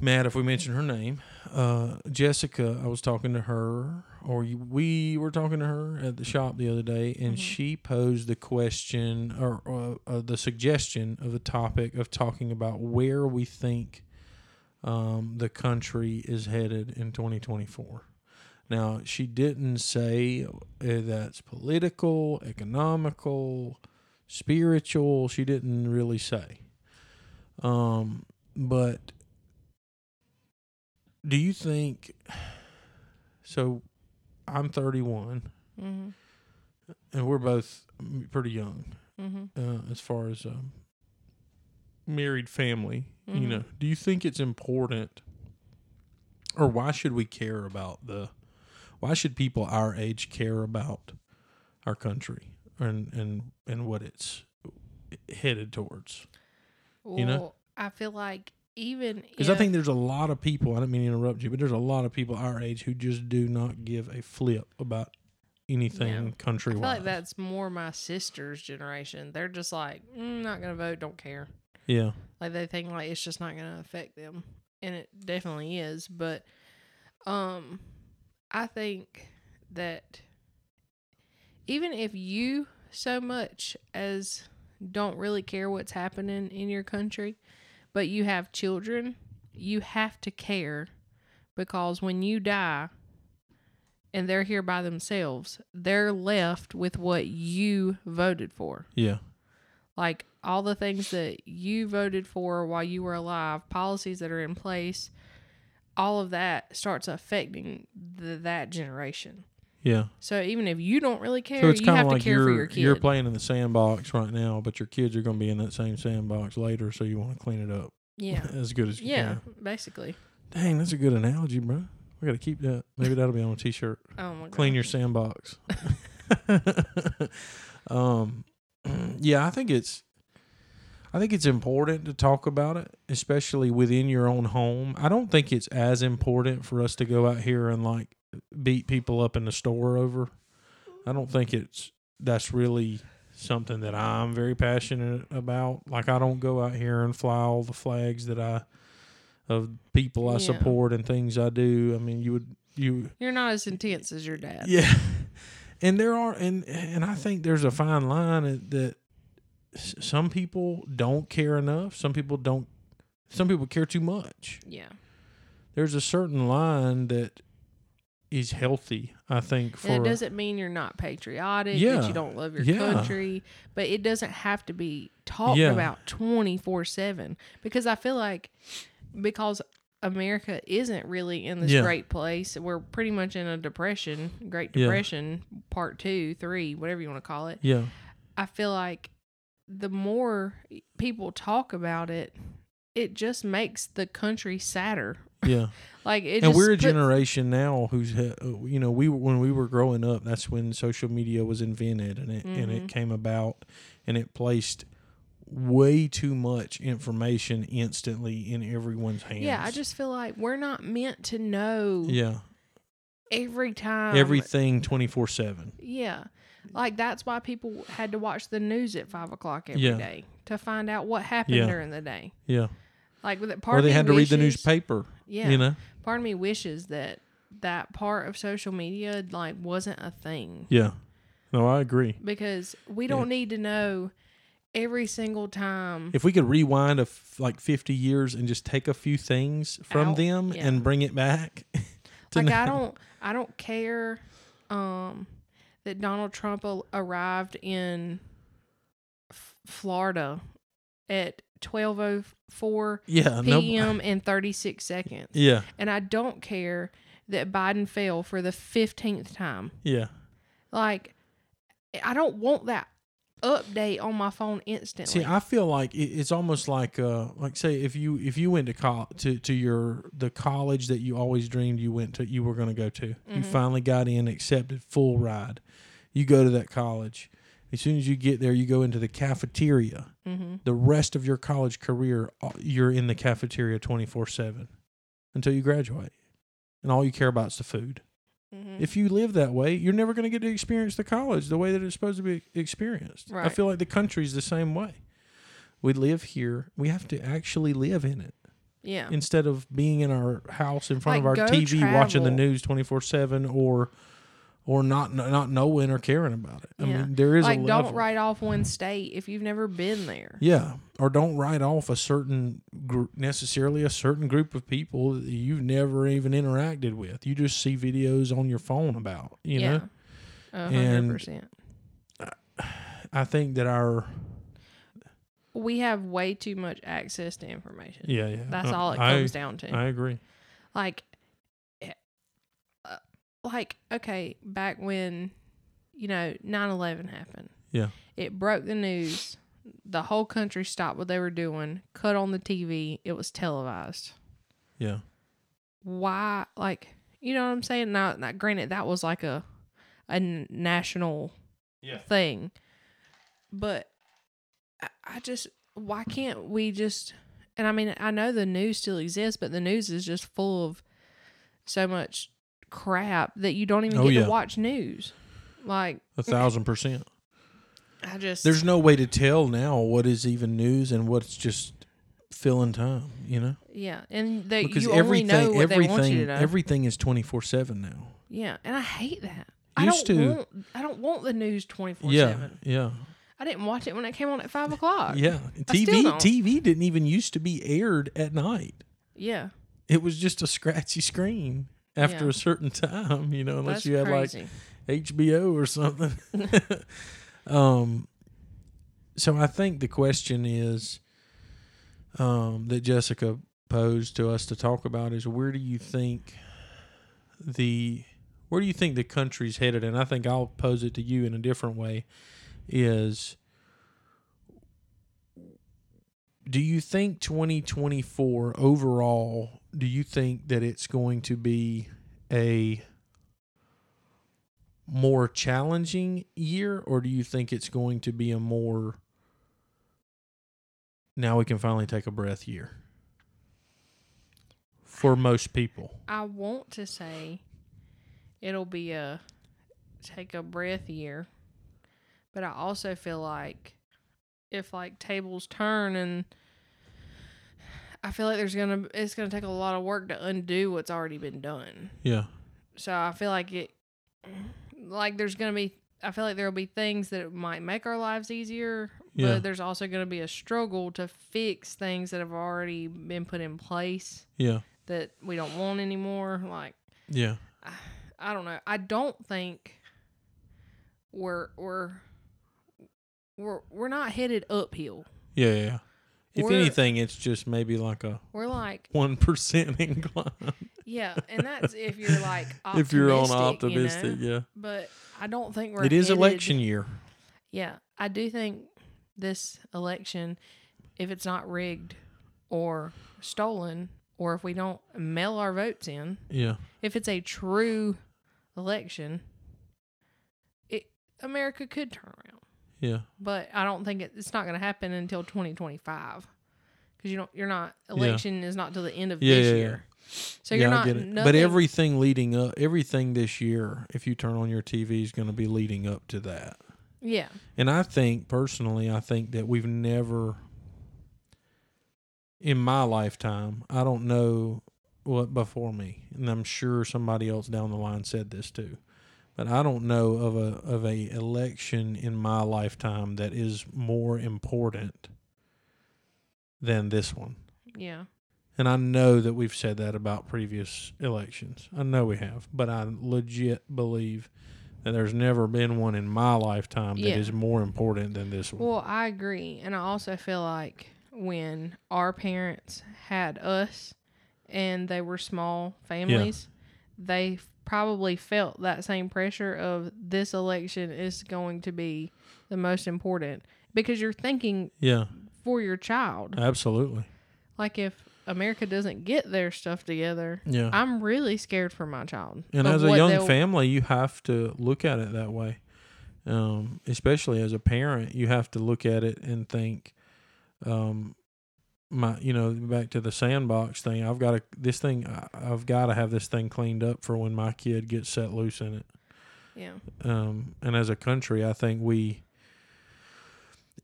mad if we mention her name. Uh, Jessica, I was talking to her or we were talking to her at the shop the other day, and Mhm. she posed the question or, or uh, the suggestion of the topic of talking about where we think um, the country is headed in 2024. Now, she didn't say uh, that's political, economical, spiritual. She didn't really say. Um, but do you think so i'm 31 Mm-hmm. and we're both pretty young Mm-hmm. uh, as far as um, married family you Mhm. know do you think it's important or why should we care about the why should people our age care about our country and and and what it's headed towards Well, You know? I feel like even Because I think there's a lot of people, I don't mean to interrupt you, but there's a lot of people our age who just do not give a flip about anything Yeah. country I feel like that's more my sister's generation. They're just like, mm, not gonna vote, don't care. Yeah. Like they think like it's just not gonna affect them, and it definitely is. But um, I think that even if you so much as don't really care what's happening in your country, but you have children, you have to care because when you die and they're here by themselves, they're left with what you voted for Yeah. like all the things that you voted for while you were alive, policies that are in place, all of that starts affecting the, that generation. Yeah. So even if you don't really care, So it's you kind have of to like care you're for your kid. you're playing in the sandbox right now, but your kids are going to be in that same sandbox later, so you want to clean it up yeah, as good as you yeah, can. basically. Dang, that's a good analogy, bro. We got to keep that. Maybe that'll be on a t-shirt. Oh my god, Clean your sandbox. um, yeah, I think it's, I think it's important to talk about it, especially within your own home. I don't think it's as important for us to go out here and like beat people up in the store over. I don't think it's that's really something that I'm very passionate about. Like I don't go out here and fly all the flags that I of people I Yeah. support and things I do. I mean, you would you You're not as intense as your dad. yeah, and there are, and and I think there's a fine line that- some people don't care enough. Some people don't. Some people care too much. Yeah. There's a certain line that is healthy. I think for And it doesn't mean you're not patriotic, that Yeah. you don't love your Yeah. country, but it doesn't have to be talked Yeah. about 24 7. Because I feel like, because America isn't really in this Yeah. great place, we're pretty much in a depression, Great Yeah. Depression, part two, three, whatever you want to call it. yeah, I feel like the more people talk about it, it just makes the country sadder. yeah. Like it and we're a generation now who's uh, you know we when we were growing up that's when social media was invented and it and Mhm. it came about and it placed way too much information instantly in everyone's hands Yeah, I just feel like we're not meant to know yeah every time. everything 24-7 Yeah. Like that's why people had to watch the news at five o'clock every day Yeah. to find out what happened Yeah. during the day. yeah Like with it, part or of they me had to read the wishes- newspaper Yeah. you know Part of me wishes that that part of social media like wasn't a thing yeah no i agree because we don't need to know every single time. if we could rewind a f- like 50 years and just take a few things from Out, them yeah. and bring it back to like I now. don't I don't care um that Donald Trump arrived in F- Florida at 12:04 yeah no p.m. and 36 seconds. yeah And I don't care that Biden fell for the 15th time. yeah Like I don't want that update on my phone instantly. See, I feel like it's almost like, uh, like say if you if you went to col- to to your the college that you always dreamed you went to you were going to go to. You Mhm. finally got in, accepted, full ride. You go to that college. As soon as you get there, you go into the cafeteria. mm-hmm. The rest of your college career, uh, you're in the cafeteria twenty four seven until you graduate, and all you care about is the food. Mm-hmm. If you live that way, you're never going to get to experience the college the way that it's supposed to be experienced. Right. I feel like the country's the same way. We live here. We have to actually live in it yeah. instead of being in our house in front Like, of our TV watching the news 24/7 or or not not knowing or caring about it. I Yeah. mean, there is like don't write off one state if you've never been there. Yeah, or don't write off a certain gr- necessarily a certain group of people that you've never even interacted with. You just see videos on your phone about. You yeah. know, A hundred percent. I think that our We have way too much access to information. yeah yeah That's uh, all it I- comes down to. I agree. like like okay back when you know 9-11 happened. Yeah. it broke the news. The whole country stopped what they were doing cut on the tv it was televised. Yeah. Why like you know what i'm saying? Now, now granted that was like a, a national Yeah. thing. But I, I just why can't we just and i mean i know the news still exists but the news is just full of so much crap that you don't even Oh, get yeah. to watch news like a thousand percent. i just There's no way to tell now what is even news and what's just filling time. You know, yeah and they because you only everything know what they want you everything to know everything is twenty four seven now. yeah and i hate that I don't to- want I don't want the news twenty four seven. yeah. Yeah. I didn't watch it when it came on at five o'clock. Yeah, TV. TV didn't even used to be aired at night. Yeah. It was just a scratchy screen after Yeah. a certain time, you know, unless That's you had crazy. like HBO or something. um, so I think the question is, um, that Jessica posed to us to talk about is where do you think the where do you think the country's headed? And I think I'll pose it to you in a different way. Is do you think 2024 overall do you think that it's going to be a more challenging year or do you think it's going to be a more now we can finally take a breath year for most people? I want to say it'll be a take a breath year, but I also feel like if like tables turn and I feel like there's gonna it's gonna take a lot of work to undo what's already been done. yeah So I feel like it like there's gonna be I feel like there'll be things that might make our lives easier, Yeah. but there's also gonna be a struggle to fix things that have already been put in place yeah that we don't want anymore. Like yeah I don't know. I don't think we're we're we're we're not headed uphill. yeah yeah if We're- anything it's just maybe like a We're like 1% incline yeah, and that's if you're like optimistic, if you're on you know? optimistic yeah But I don't think we're. it is headed- election year Yeah, I do think this election, if it's not rigged or stolen, or if we don't mail our votes in, yeah if it's a true election, it America could turn around. Yeah But I don't think it, it's not going to happen until 2025 because you don't. You're not election is not till the end of Yeah, this yeah, yeah. year. So you're yeah, not. I get it. nothing- But everything leading up, everything this year, if you turn on your TV, is going to be leading up to that. yeah, And I think personally, I think that we've never, in my lifetime, I don't know what before me, and I'm sure somebody else down the line said this too, but I don't know of a of a election in my lifetime that is more important than this one. yeah, And I know that we've said that about previous elections. I know we have, but I legit believe that there's never been one in my lifetime that is Yeah. more important than this one. Well, I agree, and I also feel like when our parents had us, and they were small families, they f- probably felt that same pressure of this election is going to be the most important because you're thinking yeah, for your child. absolutely. Like if America doesn't get their stuff together, Yeah. I'm really scared for my child. and as a young family, you have to look at it that way. Um, especially as a parent, you have to look at it and think, um, my, you know, back to the sandbox thing. I've got to this thing. I've got to have this thing cleaned up for when my kid gets set loose in it. yeah, um, and as a country, I think we,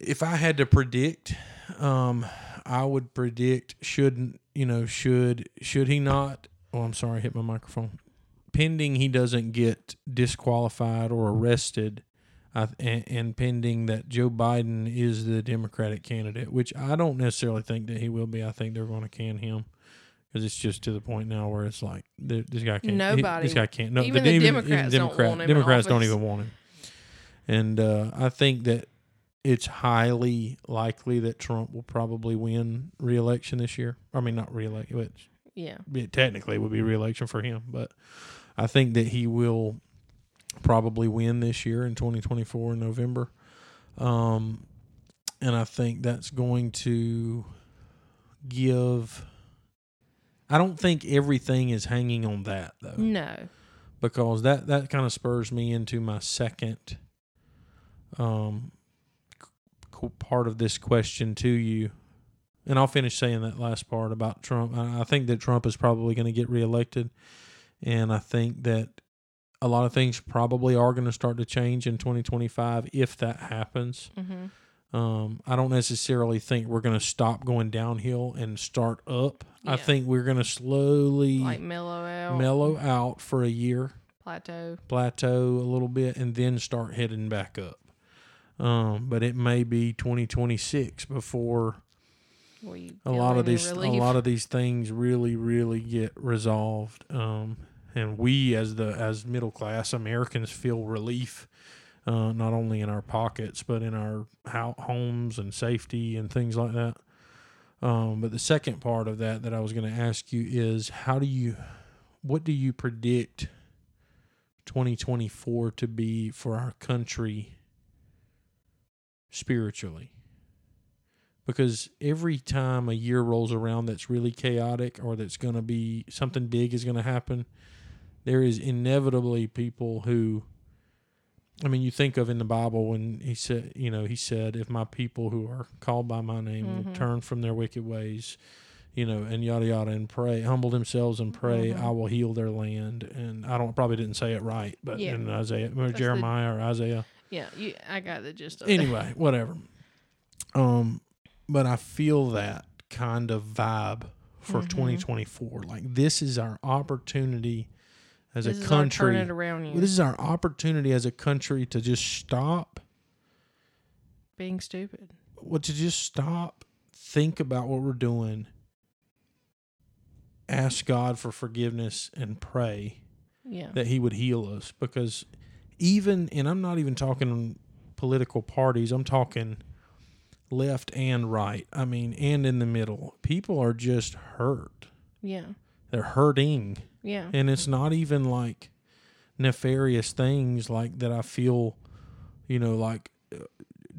if I had to predict, um, I would predict shouldn't you know should should he not? Oh, I'm sorry, I hit my microphone. pending he doesn't get disqualified or arrested, I, and, and pending that Joe Biden is the Democratic candidate, which I don't necessarily think that he will be. I think they're going to can him because it's just to the point now where it's like this guy can't. he- Nobody- this guy can't. No, even the Democrats don't want him Democrats don't even want him. And uh, I think that it's highly likely that Trump will probably win re-election this year. I mean, not re-elect, but Yeah. it technically would be re-election for him. But I think that he will probably win this year in 2024 in November. Um, and I think that's going to give. I don't think everything is hanging on that though No. because that that kind of spurs me into my second um c- part of this question to you and I'll finish saying that last part about Trump. I, I think that Trump is probably going to get reelected and I think that a lot of things probably are going to start to change in 2025 if that happens. Mm-hmm. Um, I don't necessarily think we're going to stop going downhill and start up. I think we're going to slowly Like mellow out. mellow out for a year Plateau. plateau a little bit and then start heading back up. Um, but it may be 2026 before We a lot of these a lot of these things really really get resolved. Um, and we as the as middle class Americans feel relief uh, not only in our pockets but in our homes and safety and things like that. Um, but the second part of that that I was going to ask you is how do you what do you predict 2024 to be for our country spiritually? Because every time a year rolls around that's really chaotic or that's going to be something big is going to happen, there is inevitably people who I mean, you think of in the Bible when he said, you know, he said, if my people who are called by my name Mhm. turn from their wicked ways, you know, and yada yada, and pray, humble themselves and pray, Mhm. I will heal their land. And I don't probably didn't say it right, but Yeah. in Isaiah or the- Jeremiah or Isaiah, Yeah, you, I got the gist of it. anyway, whatever. Um, but I feel that kind of vibe for Mhm. 2024. Like this is our opportunity as This a is our turn country. it around. Well, this is our opportunity as a country to just stop, being stupid. well, to just stop, think about what we're doing, ask God for forgiveness, and pray Yeah. that He would heal us. Because even, and I'm not even talking political parties, I'm talking left and right. I mean, and in the middle. People are just hurt. yeah. They're hurting. Yeah. and it's not even like nefarious things like that I feel, you know, like uh,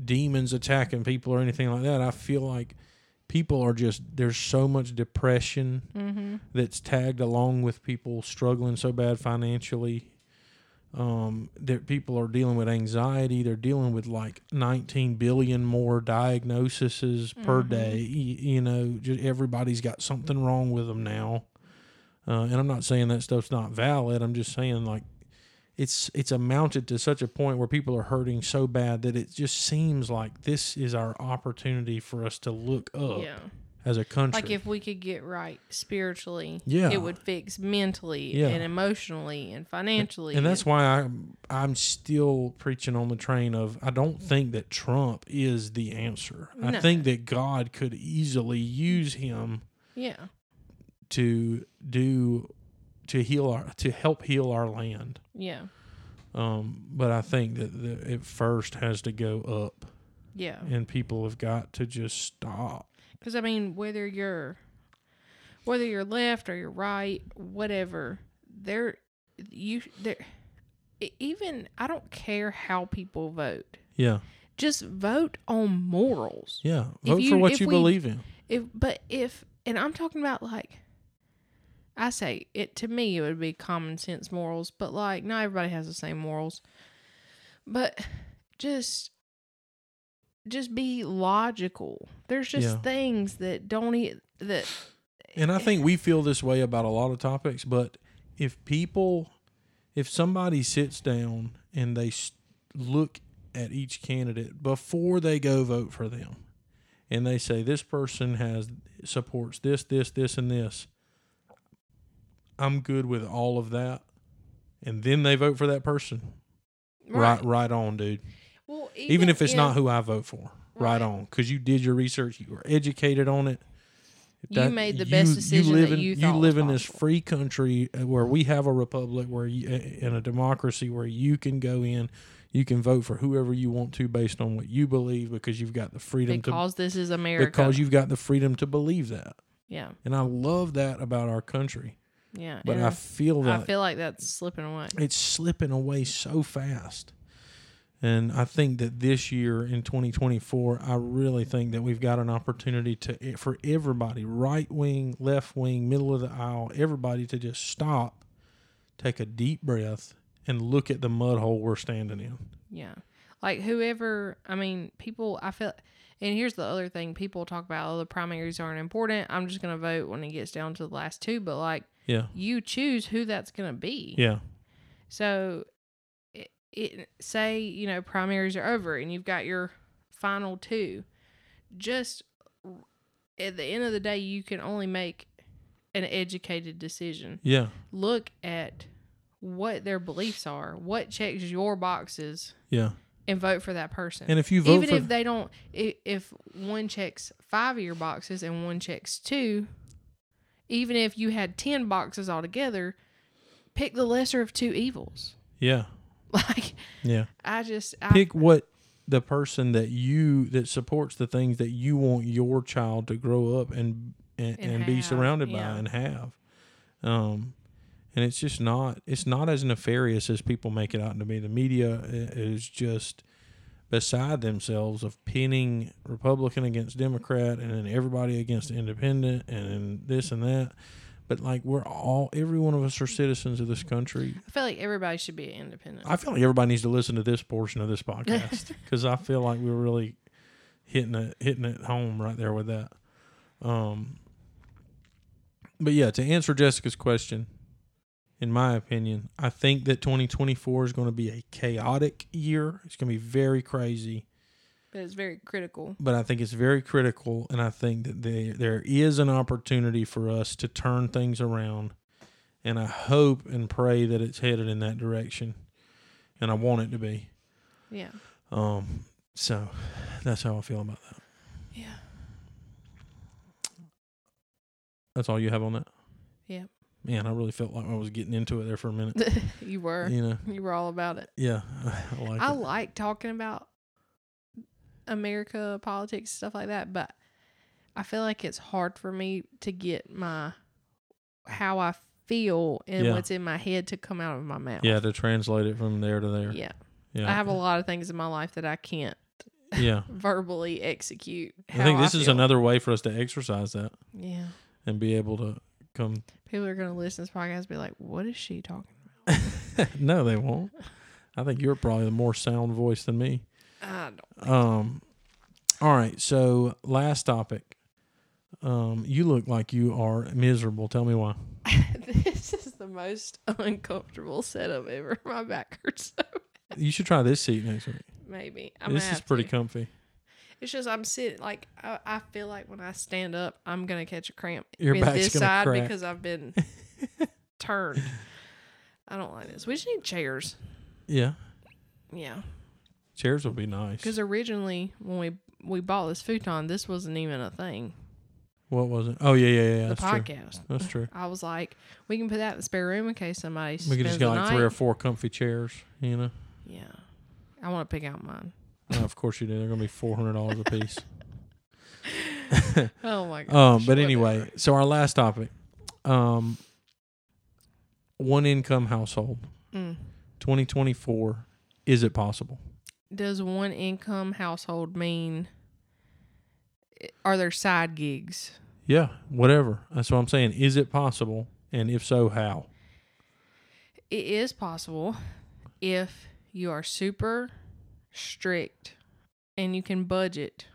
demons attacking people or anything like that. I feel like people are just there's so much depression Mm-hmm. that's tagged along with people struggling so bad financially. Um, that people are dealing with anxiety. They're dealing with like 19 billion more diagnoses per Mhm. day. Y- You know, just everybody's got something wrong with them now. Uh, and I'm not saying that stuff's not valid. I'm just saying like it's it's amounted to such a point where people are hurting so bad that it just seems like this is our opportunity for us to look up Yeah. as a country. Like if we could get right spiritually, Yeah. it would fix mentally Yeah. and emotionally and financially. and that's why I'm I'm still preaching on the train of I don't think that Trump is the answer. I think that God could easily use him yeah. To do to heal our to help heal our land. Yeah. Um, but I think that the, it first has to go up, Yeah. and people have got to just stop. Because I mean, whether you're whether you're left or you're right, whatever, there you there even I don't care how people vote. Yeah, Just vote on morals. yeah. Vote for what you we- believe in. If but if and I'm talking about like I say it to me it would be common sense morals, but like not everybody has the same morals. But just just be logical. There's just Yeah. things that don't e- that And I think we feel this way about a lot of topics, but if people, if somebody sits down and they look at each candidate before they go vote for them, and they say this person has supports this, this, this, and this, I'm good with all of that. and then they vote for that person, right, right, on, dude. Well, Even, if it's not who I vote for, right, Right. on, because you did your research, you were educated on it. If You made the best decision you live that in, you thought live in this free country uh, where we have a republic, where you in a democracy where you can go in, you can vote for whoever you want to based on what you believe because you've got the freedom to because this is America. because you've got the freedom to believe that, yeah, and I love that about our country. Yeah. But I feel that I feel like that's slipping away. it's slipping away so fast. And I think that this year in 2024, I really think that we've got an opportunity to for everybody, right wing, left wing, middle of the aisle, everybody to just stop, take a deep breath, and look at the mud hole we're standing in. Yeah. Like whoever, I mean, people, I feel, and here's the other thing people talk about, oh, the primaries aren't important. I'm just going to vote when it gets down to the last two. But like, Yeah, you choose who that's going to be. yeah, So, it, it, say, you know, primaries are over and you've got your final two. Just at the end of the day, you can only make an educated decision. yeah, Look at what their beliefs are, what checks your boxes yeah. and vote for that person. And if you vote even if they don't, i- if one checks five of your boxes and one checks two, even if you had ten boxes altogether, pick the lesser of two evils. yeah, Like yeah, I just I, pick what the person that you that supports the things that you want your child to grow up and and, and, And be surrounded yeah. by and have um and it's just not it's not as nefarious as people make it out to be the media is just beside themselves of pinning republican against democrat and then everybody against independent and then this and that but like we're all every one of us are citizens of this country I feel like everybody should be independent. I feel like everybody needs to listen to this portion of this podcast because I feel like we're really hitting it hitting it home right there with that. Um, but yeah, to answer Jessica's question, in my opinion, I think that 2024 is going to be a chaotic year. It's going to be very crazy, but it's very critical. but I think it's very critical, and I think that there there is an opportunity for us to turn things around, and I hope and pray that it's headed in that direction, and I want it to be. Yeah. Um, so that's how I feel about that. Yeah. That's all you have on that. Man, I really felt like I was getting into it there for a minute. you were. you know, You were all about it. yeah, I like I it. like talking about America, politics, stuff like that, but I feel like it's hard for me to get my how I feel and Yeah. what's in my head to come out of my mouth. Yeah, to translate it from there to there. Yeah. Yeah, I have a lot of things in my life that I can't yeah. verbally execute. I think this is another way for us to exercise that Yeah. and be able to come. People are going to listen to this podcast and be like, what is she talking about? no, they won't. I think you're probably the more sound voice than me. I don't. Um, all right. So last topic. Um, you look like you are miserable. Tell me why. this is the most uncomfortable setup ever. My back hurts so bad. You should try this seat next week. maybe. I'm this is pretty to. comfy. It's just I'm sitting like I, I feel like when I stand up, I'm gonna catch a cramp Your in back's this gonna side crack. because I've been turned. I don't like this. We just need chairs. Yeah, Yeah, chairs would be nice. because originally when we we bought this futon, this wasn't even a thing. What was it? Oh yeah, yeah, yeah. the That's true. podcast. That's true. I was like, we can put that in the spare room in case somebody We could just get like night. three or four comfy chairs. You know. yeah, I want to pick out mine. Oh, of course you do. They're gonna be four hundred dollars a piece. Oh my god. Um, but anyway, so our last topic, um, one income household, Mm. twenty twenty four. Is it possible? does one income household mean? Are there side gigs? Yeah, whatever. That's what I'm saying. Is it possible? And if so, how? It is possible if you are super strict and you can budget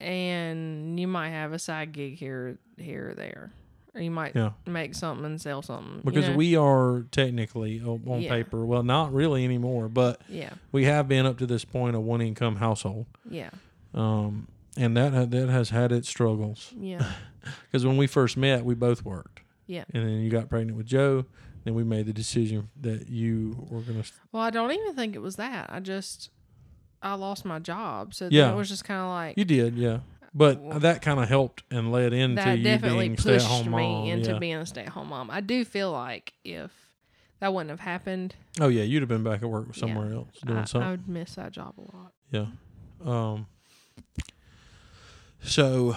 and you might have a side gig here here or there. Or you might Yeah, make something and sell something. you because know? we are technically on Yeah. paper, well, not really anymore, but Yeah. we have been up to this point a one income household. Yeah. Um, and that that has had its struggles. Yeah. Because when we first met, we both worked. Yeah. And then you got pregnant with Joe. Then we made the decision that you were gonna. Well, I don't even think it was that. I just I lost my job, so Yeah. it was just kind of like You did, yeah. But Well, that kind of helped and led into that you definitely being pushed me mom. into yeah. being a stay-at-home mom. I do feel like if that wouldn't have happened, oh yeah, you'd have been back at work Yeah. somewhere else doing I, I would miss that job a lot. Yeah. Um. So,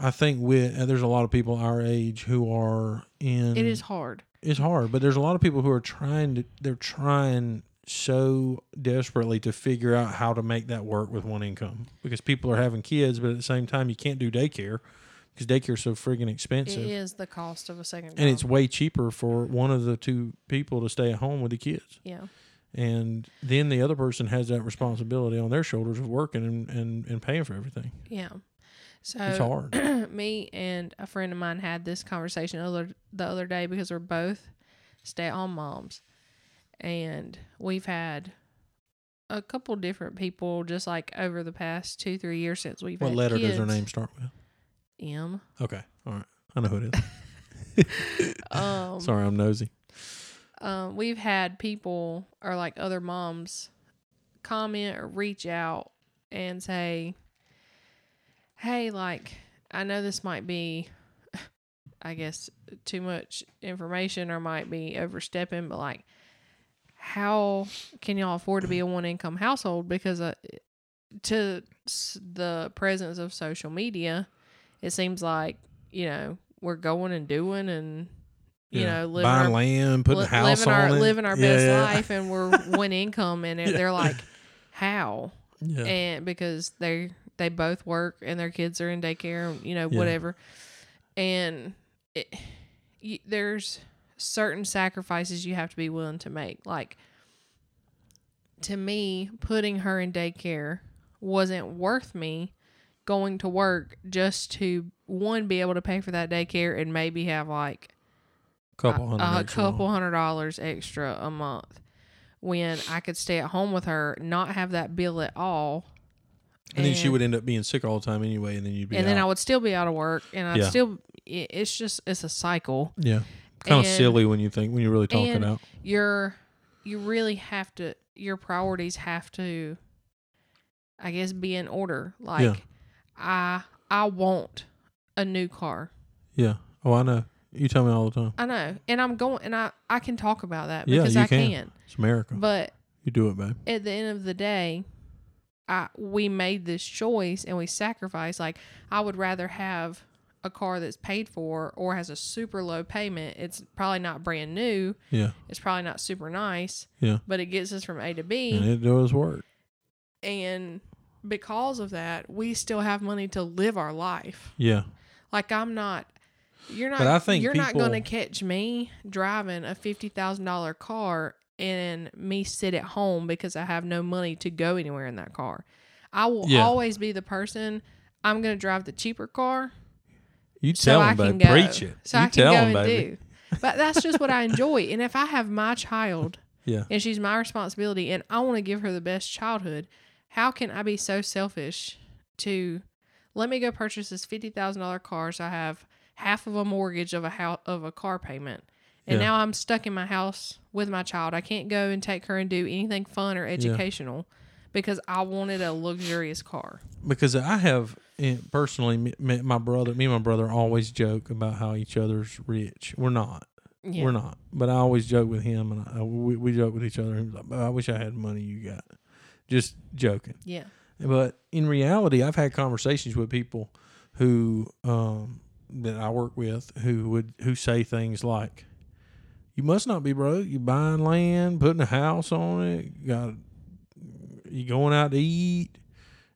I think with uh, there's a lot of people our age who are in. It is hard. It's hard, but there's a lot of people who are trying to. They're trying so desperately to figure out how to make that work with one income because people are having kids, but at the same time you can't do daycare because daycare's so friggin' expensive, is the cost of a second job. and it's way cheaper for one of the two people to stay at home with the kids yeah. and then the other person has that responsibility on their shoulders of working and, and, and paying for everything. Yeah. So It's hard. me and a friend of mine had this conversation other the other day because we're both stay at home moms. And we've had a couple different people just like over the past two, three years since we've what had letter kids. does her name start with? M. Okay, all right, I know who it is. Um, Sorry, I'm nosy. um, we've had people or like other moms comment or reach out and say, Hey, like, I know this might be, I guess, too much information or might be overstepping, but like, how can y'all afford to be a one income household? Because uh, to s- the presence of social media, it seems like, you know, we're going and doing and, you Yeah. know, living buying our land, putting li- a house living on our it, living our best yeah. life and we're one income and Yeah. they're like how and because they they both work and their kids are in daycare you know Yeah. whatever and it, you, there's certain sacrifices you have to be willing to make like to me putting her in daycare wasn't worth me going to work just to one be able to pay for that daycare and maybe have like couple a- hundred. a couple hundred dollars extra a month when I could stay at home with her, not have that bill at all. And then she would end up being sick all the time anyway, and then you'd be and then I would still be out of work, and I'd Yeah. still. It's just it's a cycle. yeah, kind of silly when you think when you're really talking and- out. You're you really have to. Your priorities have to, I guess, be in order. Like, Yeah. I I want a new car. Yeah. Oh, I know. You tell me all the time. I know, and I'm going, and I I can talk about that Yeah, because you I can. can. It's America. But you do it, babe. at the end of the day, I we made this choice and we sacrificed. Like I would rather have a car that's paid for or has a super low payment. It's probably not brand new. Yeah. It's probably not super nice. Yeah. But it gets us from A to B. And it does work. And because of that, we still have money to live our life. Yeah. Like I'm not. You're not. But I think you're not going to catch me driving a fifty thousand dollar car and me sit at home because I have no money to go anywhere in that car. I will Yeah. always be the person. I'm going to drive the cheaper car You so tell I can go. Preach it. So you I can tell go him, and baby. do. But that's just what I enjoy. And if I have my child Yeah. and she's my responsibility and I want to give her the best childhood, how can I be so selfish to let me go purchase this fifty thousand dollar car so I have half of a mortgage of a house of a car payment. And Yeah. now I'm stuck in my house with my child. I can't go and take her and do anything fun or educational because I wanted a luxurious car. because I have eh, personally, my brother, me and my brother always joke about how each other's rich. We're not. Yeah. We're not. But I always joke with him, and I, we, we joke with each other. He's like, "Oh, "I wish I had money you got." Just joking. Yeah. But in reality, I've had conversations with people who um, that I work with who would who say things like, "You must not be broke. You buying land, putting a house on it. You got you going out to eat."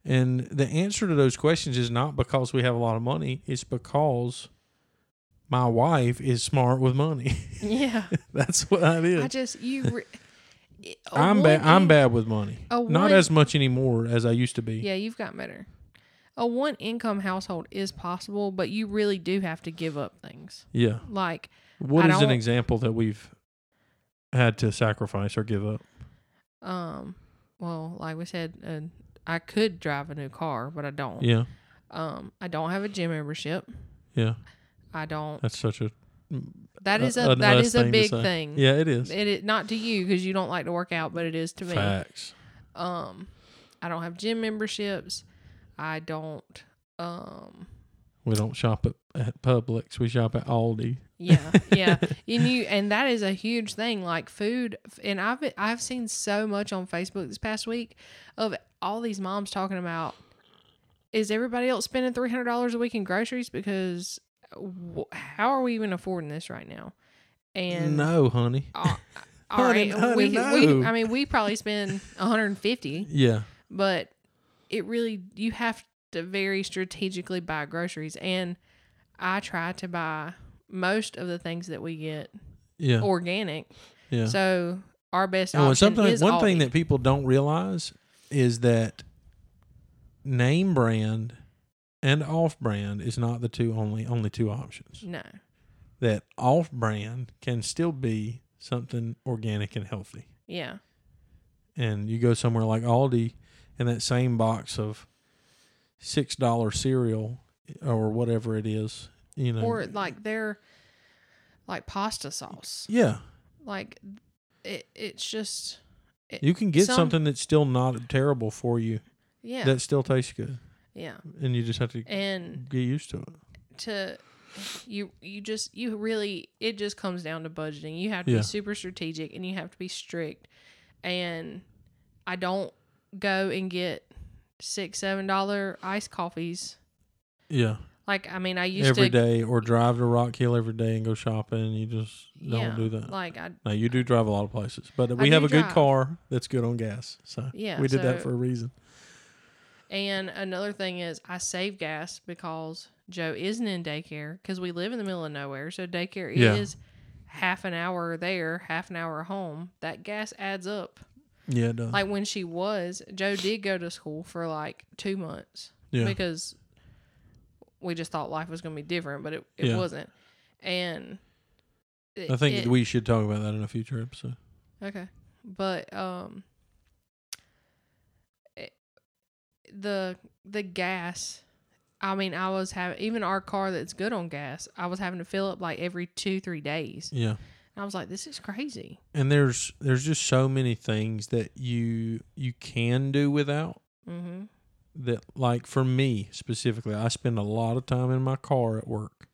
And the answer to those questions is not because we have a lot of money. It's because my wife is smart with money. Yeah. That's what that is. I just you. Re- I'm bad. I'm bad with money. a Not as much anymore as I used to be. Yeah, you've got better. A one income household is possible, but you really do have to give up things. Yeah. Like, What I is an example that we've had to sacrifice or give up? um, well, like we said, uh, I could drive a new car, but I don't. Yeah, Um, I don't have a gym membership. yeah. I don't. That's such a That is a- a that is a big thing. Yeah, it is. It is not to you because you don't like to work out, but it is to me. Facts. Um, I don't have gym memberships. I don't. Um, We don't shop at, at Publix. We shop at Aldi. Yeah, yeah. and you and that is a huge thing. Like food, and I've been, I've seen so much on Facebook this past week of all these moms talking about. Is everybody else spending three hundred dollars a week in groceries? Because wh- how are we even affording this right now? And no, honey. uh, all Honey, right, honey, we, we, no. I mean, we probably spend 150, Yeah. but it really you have to very strategically buy groceries, and I try to buy most of the things that we get Yeah. organic. yeah. So our best and option is one thing that people don't realize is that name brand and off brand is not the two only only two options. no, That off brand can still be something organic and healthy. yeah, And you go somewhere like Aldi and that same box of six dollar cereal or whatever it is, you know. or like their like pasta sauce, yeah. like it. It's just it, You can get Some- something that's still not terrible for you yeah, that still tastes good. yeah, And you just have to and get used to it. to you you just you really it just comes down to budgeting you have to Yeah. be super strategic and you have to be strict and i don't go and get six seven dollar iced coffees Yeah. Like i mean i used every to day, or drive to Rock Hill every day and go shopping. You just don't yeah, do that. like i no, you do drive a lot of places, but we have a good drive. car that's good on gas. So Yeah, we did that for a reason. and another thing is i save gas because joe isn't in daycare because we live in the middle of nowhere so daycare Yeah. is half an hour there half an hour home that gas adds up Yeah, it does. like when she was joe did go to school for like two months yeah, because we just thought life was going to be different but it, it Yeah. wasn't. And it- I think it- we should talk about that in a future episode. okay. But um it- the the gas i mean i was having even our car that's good on gas i was having to fill up like every two three days. Yeah, and i was like this is crazy. And there's there's just so many things that you you can do without mm-hmm that like for me specifically i spend a lot of time in my car at work.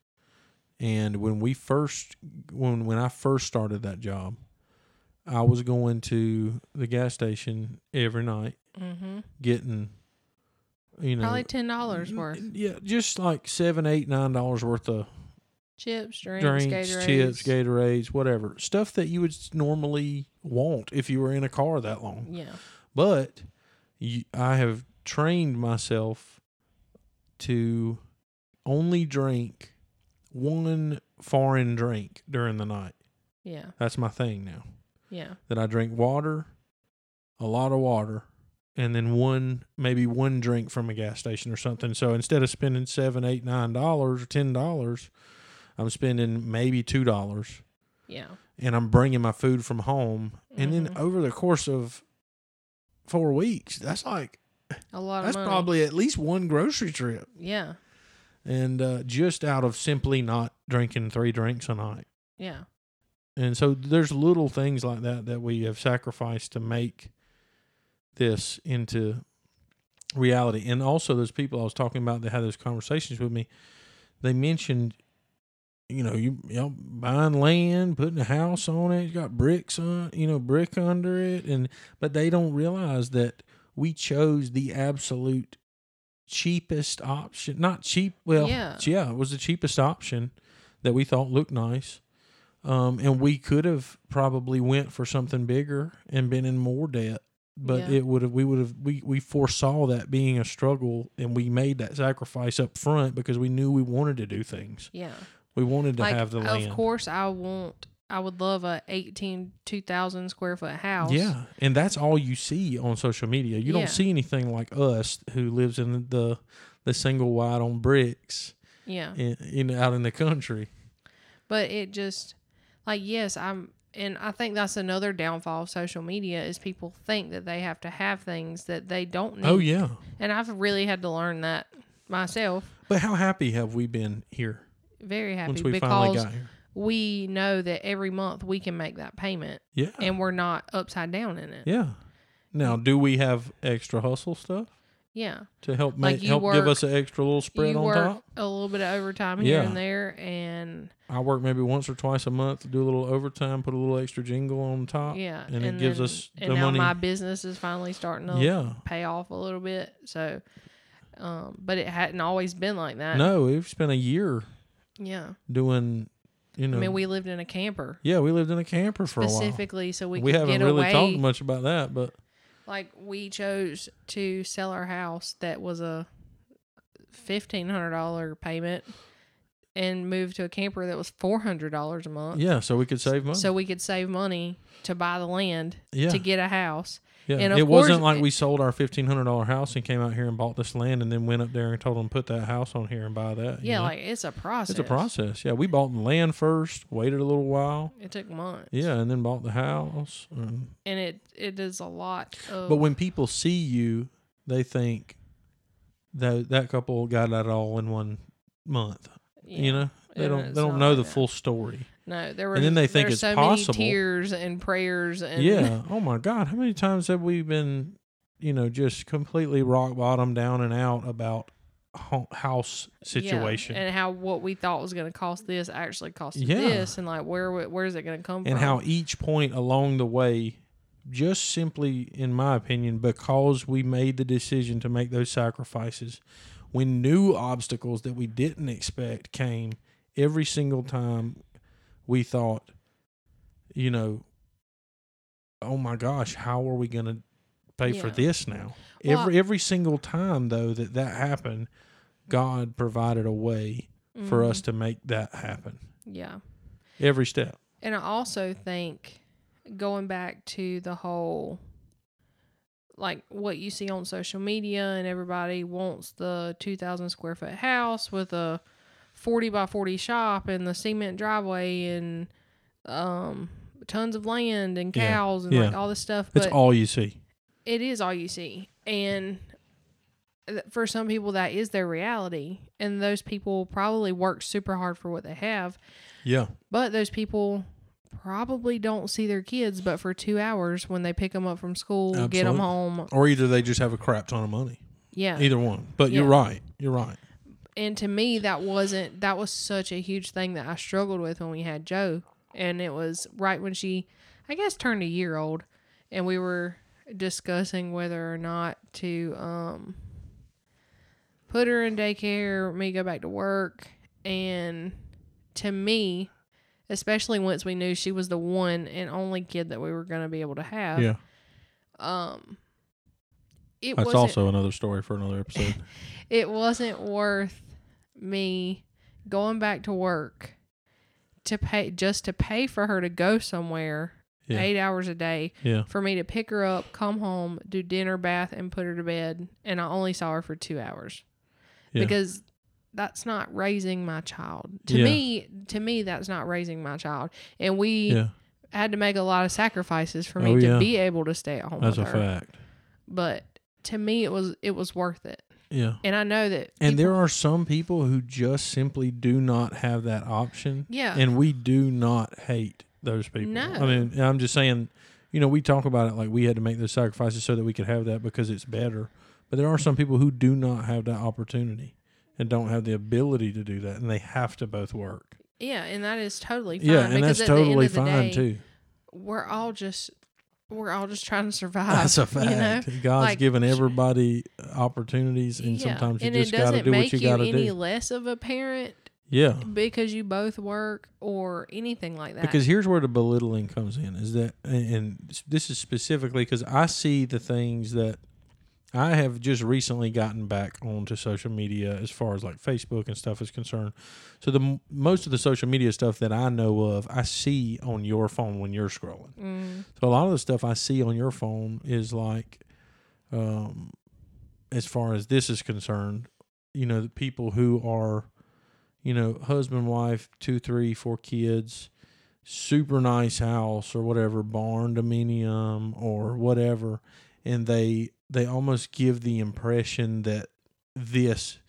And when we first when when i first started that job i was going to the gas station every night mm-hmm. getting you know probably ten dollars worth. yeah just like seven eight nine dollars worth of chips drinks, drinks Gatorades. chips gatorades whatever. Stuff that you would normally want if you were in a car that long. Yeah. But you, I have trained myself to only drink one foreign drink during the night. yeah That's my thing now. yeah That I drink water, a lot of water, and then one maybe one drink from a gas station or something. So instead of spending seven, eight, nine dollars or ten dollars, I'm spending maybe two dollars, yeah and I'm bringing my food from home. And then Mhm. over the course of four weeks, that's like a lot That's money. probably at least one grocery trip, yeah and uh, just out of simply not drinking three drinks a night. yeah And so there's little things like that that we have sacrificed to make this into reality. And also, those people I was talking about that had those conversations with me, they mentioned, you know, you, you know, buying land, putting a house on it, you got bricks on, you know, brick under it, and but they don't realize that we chose the absolute cheapest option. Not cheap, well, Yeah. yeah, it was the cheapest option that we thought looked nice. Um, and we could have probably went for something bigger and been in more debt, but Yeah. it would have we would have we we foresaw that being a struggle, and we made that sacrifice up front because we knew we wanted to do things. yeah We wanted to like have the land. of course i want i would love a 18 2000 square foot house Yeah, and that's all you see on social media. You Yeah. don't see anything like us who lives in the the single wide on bricks yeah in, in out in the country. but it just like yes i'm and i think that's another downfall of social media is people think that they have to have things that they don't oh, need Oh yeah, and i've really had to learn that myself but how happy have we been here very happy once we because finally got here? We know that every month we can make that payment Yeah. and we're not upside down in it. yeah. Now, do we have extra hustle stuff Yeah. to help make you help give us an extra little spread on work top? a little bit of overtime here Yeah. and there and I work maybe once or twice a month, do a little overtime, put a little extra jingle on top. yeah. and it gives then- us and the now money. my business is finally starting to Yeah. pay off a little bit. So um but it hadn't always been like that. No, we've spent a year Yeah. doing, you know. I mean we lived in a camper yeah, we lived in a camper for a while. specifically so we, We, could haven't get really away talked much about that, but like we chose to sell our house that was a fifteen hundred dollar payment and move to a camper that was four hundred dollars a month. yeah, so we could save money. So we could save money to buy the land yeah, to get a house. Yeah. and it wasn't like we sold our fifteen hundred dollar house and came out here and bought this land and then went up there and told them put that house on here and buy that. you Yeah, know? like it's a process. it's a process. Yeah, we bought the land first, waited a little while. It took months. Yeah, and then bought the house. and- and it it is a lot of. But when people see you, they think that that couple got that all in one month. You know, they don't they don't know like the that. full story. No, there were. And then they think it's so possible. many tears and prayers and Yeah. Oh my God, how many times have we been, you know, just completely rock bottom, down and out about ho- house Yeah, situation and how what we thought was going to cost this actually cost Yeah. this, and like where where is it going to come and from? And how each point along the way, just simply, in my opinion, because we made the decision to make those sacrifices, when new obstacles that we didn't expect came, every single time we thought, you know, oh my gosh, how are we going to pay for this now? Well, every every single time though that that happened, God provided a way for us Mhm. to make that happen. Yeah, Every step. and I also think going back to the whole like what you see on social media and everybody wants the 2000 square foot house with a 40 by 40 shop and the cement driveway and um tons of land and Yeah, cows and like all this stuff It's all you see. it is all you see and for some people that is their reality and those people probably work super hard for what they have Yeah. but those people probably don't see their kids but for two hours when they pick them up from school get them home Or either they just have a crap ton of money. yeah Either one. But you're right. You're right. And to me that wasn't that was such a huge thing that i struggled with when we had joe and it was right when she i guess turned a year old and we were discussing whether or not to um put her in daycare me go back to work and to me especially once we knew she was the one and only kid that we were going to be able to have yeah. um it That's wasn't also another story for another episode. it wasn't worth me going back to work to pay just to pay for her to go somewhere Yeah. eight hours a day yeah. for me to pick her up come home do dinner bath and put her to bed and i only saw her for two hours Yeah. because that's not raising my child to Yeah. me to me that's not raising my child and we Yeah. had to make a lot of sacrifices for oh, me Oh, to yeah. be able to stay at home That's a her fact. but to me it was it was worth it Yeah. and i know that And there are some people who just simply do not have that option. yeah And we do not hate those people. No. I mean, I'm just saying, you know, we talk about it like we had to make those sacrifices so that we could have that because it's better. But there are some people who do not have that opportunity and don't have the ability to do that, and they have to both work. Yeah, and that is totally fine. yeah, and because that's at the end totally fine day, too. We're all just we're all just trying to survive. That's a fact. You know? God's Like, given everybody opportunities, and Yeah, sometimes you and just got to do what you you got to do. any less of a parent Yeah, because you both work or anything like that. because here's where the belittling comes in: is that, and and this is specifically because I see the things that I have just recently gotten back onto social media as far as like Facebook and stuff is concerned. So the m- most of the social media stuff that I know of, I see on your phone when you're scrolling. mm, So a lot of the stuff I see on your phone is like, um, as far as this is concerned, you know, the people who are, you know, husband, wife, two, three, four kids, super nice house or whatever, barndominium or whatever, and they they almost give the impression that this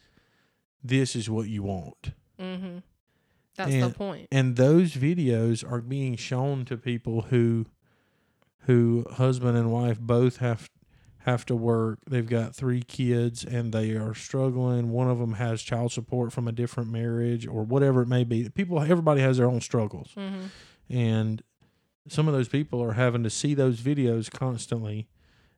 this is what you want. Mm-hmm. That's the And- point. and those videos are being shown to people who who husband and wife both have have to work. They've got three kids and they are struggling. One of them has child support from a different marriage or whatever it may be. People everybody has their own struggles. Hmm and some of those people are having to see those videos constantly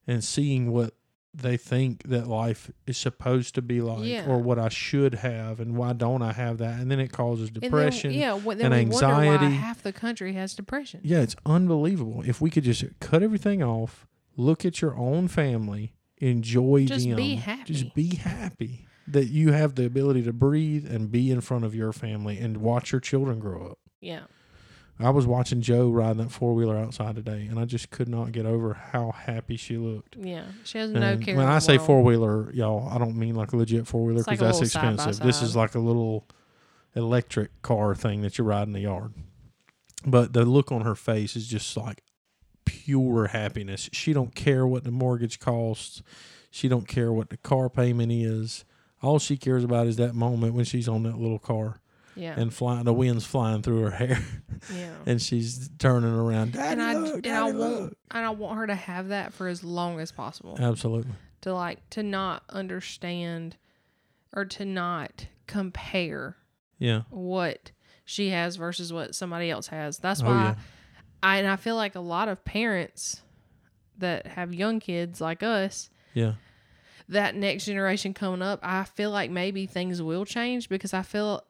and seeing what they think that life is supposed to be like Yeah. or what I should have and why don't I have that and then it causes depression And then, yeah, wh- then and we wonder why anxiety. half the country has depression. yeah, it's unbelievable. If we could just cut everything off, look at your own family, enjoy Just them, be happy. just be happy that you have the ability to breathe and be in front of your family and watch your children grow up. Yeah. I was watching Joe riding that four wheeler outside today, and I just could not get over how happy she looked. Yeah. She has no care. when I say four wheeler, y'all, I don't mean like a legit four wheeler It's like because that's expensive. This is like a little electric car thing that you ride in the yard. But the look on her face is just like pure happiness. She don't care what the mortgage costs. She don't care what the car payment is. All she cares about is that moment when she's on that little car Yeah. and flying. The wind's flying through her hair, yeah. and she's turning around. Daddy, And I look, and I want look. and I want her to have that for as long as possible. Absolutely. to like to not understand or to not compare Yeah. what she has versus what somebody else has. That's Oh, why yeah. I and I feel like a lot of parents that have young kids like us, Yeah. that next generation coming up, I feel like maybe things will change because I feel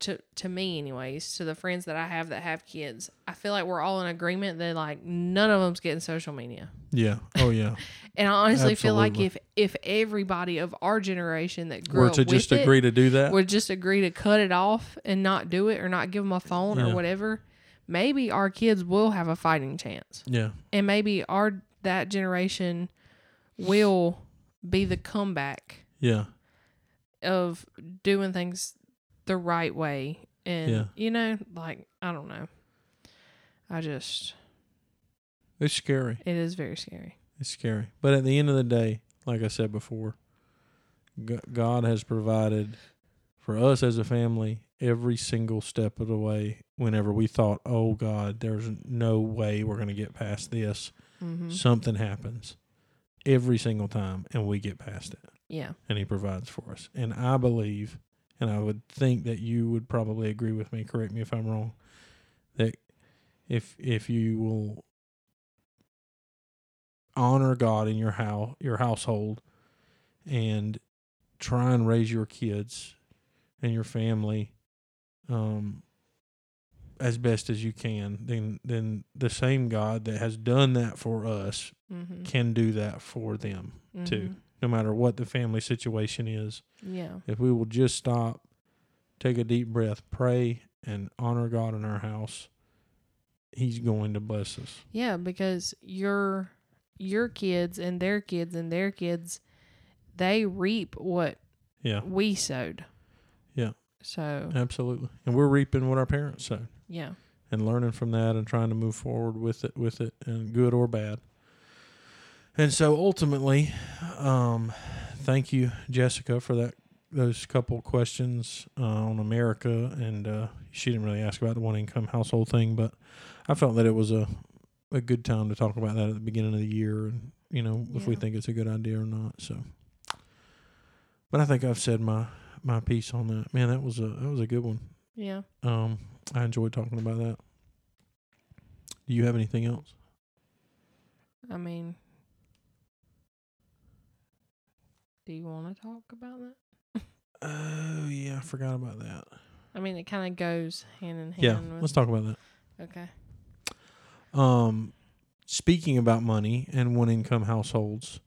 to to me anyways, to the friends that I have that have kids, I feel like we're all in agreement that like none of them's getting social media. Yeah. Oh, yeah. And I honestly feel like if if everybody of our generation that grew Were up to just with it agree to do that. would just agree to cut it off and not do it or not give them a phone Yeah. or whatever, maybe our kids will have a fighting chance, Yeah. and maybe our that generation will be the comeback Yeah. of doing things the right way, and Yeah. you know, like I don't know, I just It's scary. it is very scary. It's scary. But at the end of the day, like I said before, God has provided for us as a family every single step of the way whenever we thought, oh God, there's no way we're going to get past this. Mm-hmm. Something happens every single time and we get past it Yeah, and He provides for us. And I believe, and I would think that you would probably agree with me, correct me if I'm wrong, that if if you will honor God in your house, your household, and try and raise your kids and your family um, as best as you can, then then the same God that has done that for us mm-hmm. can do that for them too. No matter what the family situation is, Yeah, if we will just stop, take a deep breath, pray, and honor God in our house, He's going to bless us. Yeah, because your your kids and their kids and their kids, they reap what Yeah, we sowed. Yeah. So absolutely. And we're reaping what our parents sowed. yeah, and learning from that and trying to move forward with it with it and good or bad and so ultimately um thank you jessica for that those couple questions uh, on america and uh she didn't really ask about the one income household thing but i felt that it was a a good time to talk about that at the beginning of the year and you know if we think it's a good idea or not so but i think i've said my my piece on that man that was a that was a good one yeah. um, I enjoyed talking about that. Do you have anything else? I mean, do you want to talk about that? Oh yeah, I forgot about that. I mean, it kind of goes hand in hand. Yeah, with, let's talk about that. Okay. Um, speaking about money and one income households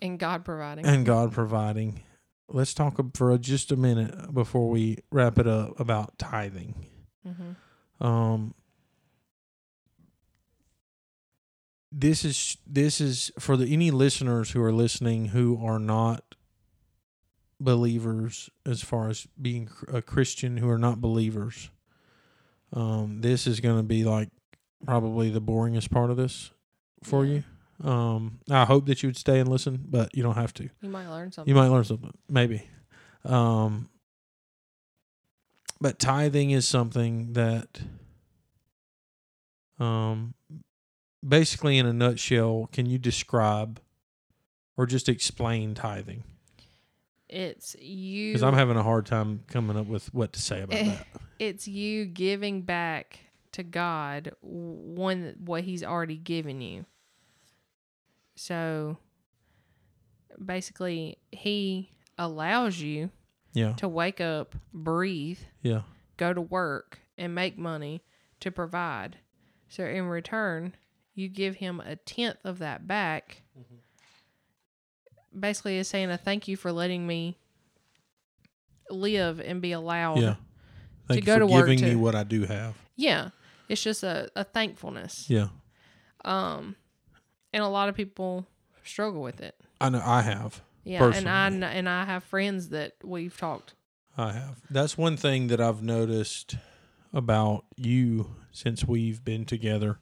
And God providing. and God providing, let's talk for just a minute before we wrap it up about tithing. mm-hmm. Um, this is this is for the any listeners who are listening who are not believers as far as being a Christian who are not believers. Um, this is going to be like probably the boringest part of this for Yeah. you. Um, I hope that you would stay and listen, but you don't have to. You might learn something. You might learn something, maybe. Um, but tithing is something that um basically in a nutshell can you describe or just explain tithing It's you. because i'm having a hard time coming up with what to say about Eh. that it's you giving back to God one what He's already given you. So basically, He allows you yeah to wake up, breathe, yeah go to work, and make money to provide. So in return, you give Him a tenth of that back. Basically, it's saying a thank you for letting me live and be allowed. yeah thank you go for to work giving me what i do have Yeah. It's just a, a thankfulness. yeah Um, and a lot of people struggle with it. i know i have Yeah, and I and I have friends that we've talked. I have. That's one thing that I've noticed about you since we've been together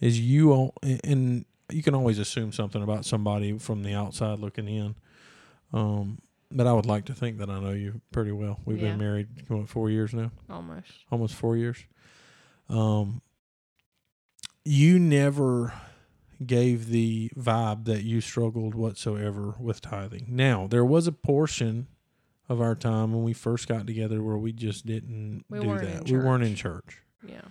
is you all, and you can always assume something about somebody from the outside looking in. Um, but I would like to think that I know you pretty well. We've Yeah. been married what four years now, Almost. almost four years. Um, you never gave the vibe that you struggled whatsoever with tithing. Now, there was a portion of our time when we first got together where we just didn't We do that. We weren't in church. Yeah,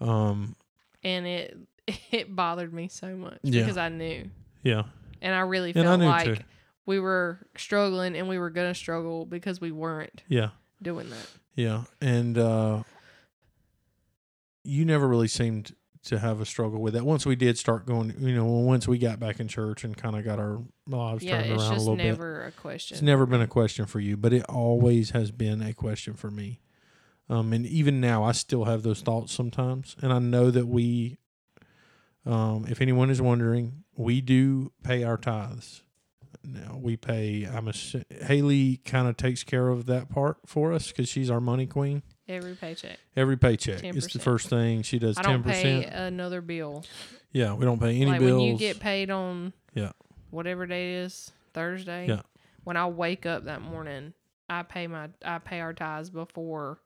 Um, and it it bothered me so much Yeah. because I knew, yeah. and I really And I felt like too. we were struggling, and we were gonna struggle because we weren't Yeah. doing that. Yeah. And uh you never really seemed to have a struggle with that. Once we did start going, you know, once we got back in church and kind of got our lives Yeah, turned around a little bit. It's never a question. It's never been a question for you, but it always has been a question for me. Um, and even now, I still have those thoughts sometimes. And I know that we, um, if anyone is wondering, we do pay our tithes. Now we pay. I'm a Haley kind of takes care of that part for us because she's our money queen. every paycheck. Every paycheck is the 10%. first thing she does. I Ten don't pay percent. another bill. Yeah, we don't pay any like bills. when you get paid on Yeah. whatever day it is Thursday. Yeah. When I wake up that morning, I pay my I pay our tithes before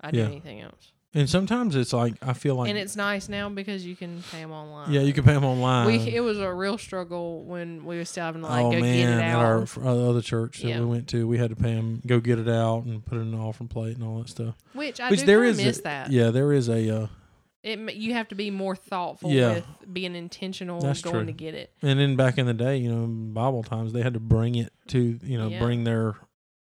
I do Yeah. anything else. And sometimes it's like I feel like and it's nice now because you can pay them online. yeah, you can pay them online. We it was a real struggle when we were still having to like oh go man, get it out. at out. our uh, other church that Yeah. we went to, we had to pay them go get it out and put it in an offering plate and all that stuff. which I Which do there a- miss that. Yeah, there is a, uh, It you have to be more thoughtful Yeah. with being intentional That's and going true. to get it. and then back in the day, you know, Bible times, they had to bring it to, you know, Yeah. bring their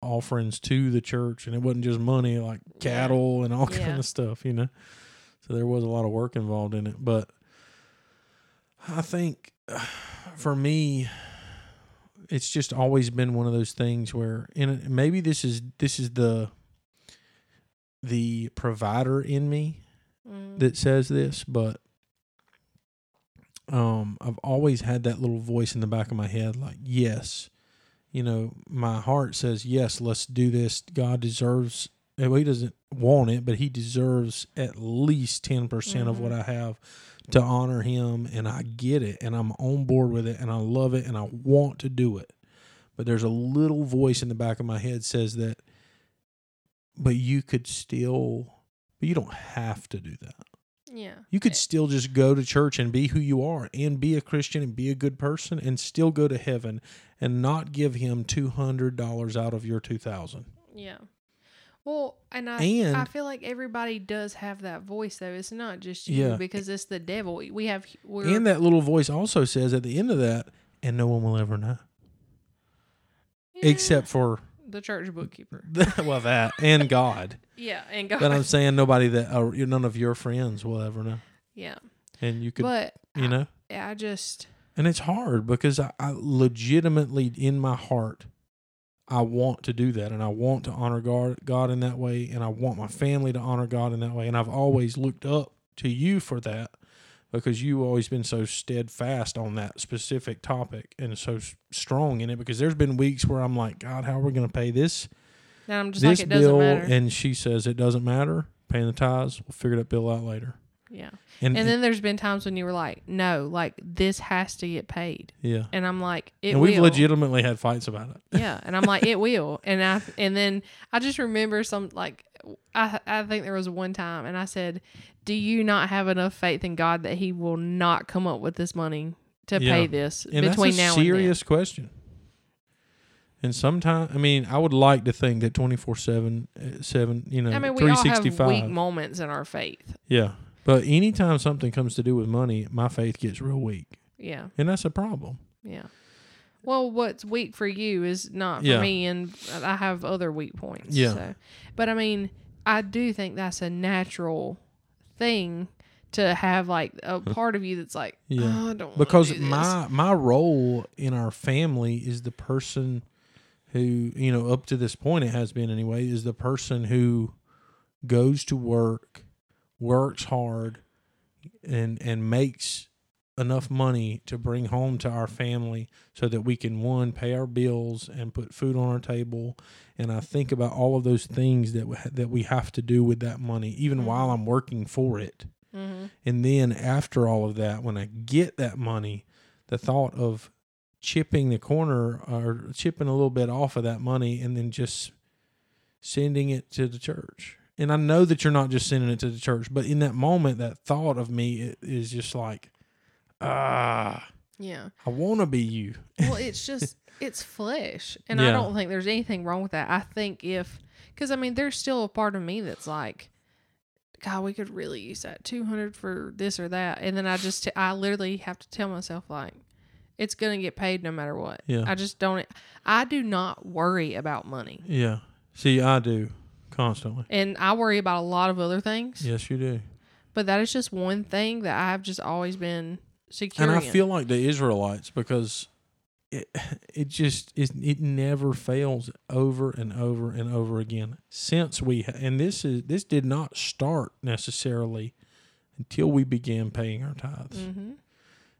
offerings to the church, and it wasn't just money like cattle and all Yeah. kind of stuff, you know. So there was a lot of work involved in it, but I think for me, it's just always been one of those things where, and maybe this is this is the the provider in me Mm. that says this, but um, I've always had that little voice in the back of my head, like, yes, you know, my heart says, yes, let's do this. God deserves. Well, he doesn't want it, but he deserves at least ten percent of what mm-hmm. I have to honor him, and I get it, and I'm on board with it, and I love it, and I want to do it. But there's a little voice in the back of my head says that, but you could still, but you don't have to do that. Yeah. You could still just go to church and be who you are and be a Christian and be a good person and still go to heaven and not give him $200 out of your 2000. Yeah. Well, and I And- I feel like everybody does have that voice though. It's not just you Yeah. because it's the devil. We have we're And that little voice also says at the end of that, and no one will ever know Yeah, except for the church bookkeeper. well that and God. Yeah, and God. But I'm saying nobody that uh, or none of your friends will ever know. yeah, And you could, but you know, I, I just and it's hard because I, I legitimately in my heart I want to do that and I want to honor God God in that way and I want my family to honor God in that way and I've always looked up to you for that because you've always been so steadfast on that specific topic and so strong in it because there's been weeks where I'm like God how are we going to pay this and I'm just this like it doesn't bill? matter. and she says it doesn't matter. Paying the tithes. We'll figure that bill out later Yeah. And, And then there's been times when you were like, no, like this has to get paid. yeah. And I'm like, it will. and we've will. legitimately had fights about it. Yeah. And I'm like, it will. And I and then I just remember some like I I think there was one time and I said, Do you not have enough faith in God that he will not come up with this money to Yeah. pay this And between that's a now serious question. And sometimes, I mean, I would like to think that 24 7, uh, 7, you know. I mean, we all have 365. weak moments in our faith. yeah. But anytime something comes to do with money, my faith gets real weak. Yeah. And that's a problem. Yeah. Well, what's weak for you is not for Yeah. me, and I have other weak points. Yeah. So. But I mean, I do think that's a natural thing to have like a part of you that's like, Yeah. oh, I don't because do this." my my role in our family is the person who you know up to this point it has been anyway is the person who goes to work works hard and and makes enough money to bring home to our family so that we can one pay our bills and put food on our table and I think about all of those things that we, that we have to do with that money even while I'm working for it Mhm. and then after all of that, when I get that money, the thought of chipping the corner or chipping a little bit off of that money and then just sending it to the church. And I know that you're not just sending it to the church, but in that moment, that thought of me is just like, ah, yeah. I want to be you. Well, it's just it's flesh, and I don't think there's anything wrong with that. I think if because I mean, there's still a part of me that's like. God, we could really use that 200 for this or that. And then I just, I literally have to tell myself, like, it's going to get paid no matter what. Yeah. I just don't, I do not worry about money. Yeah. See, I do constantly. And I worry about a lot of other things. Yes, you do. But that is just one thing that I've just always been secure and I in. feel like the Israelites because it it just it, it never fails over and over and over again since we and this is this did not start necessarily until we began paying our tithes. mm-hmm.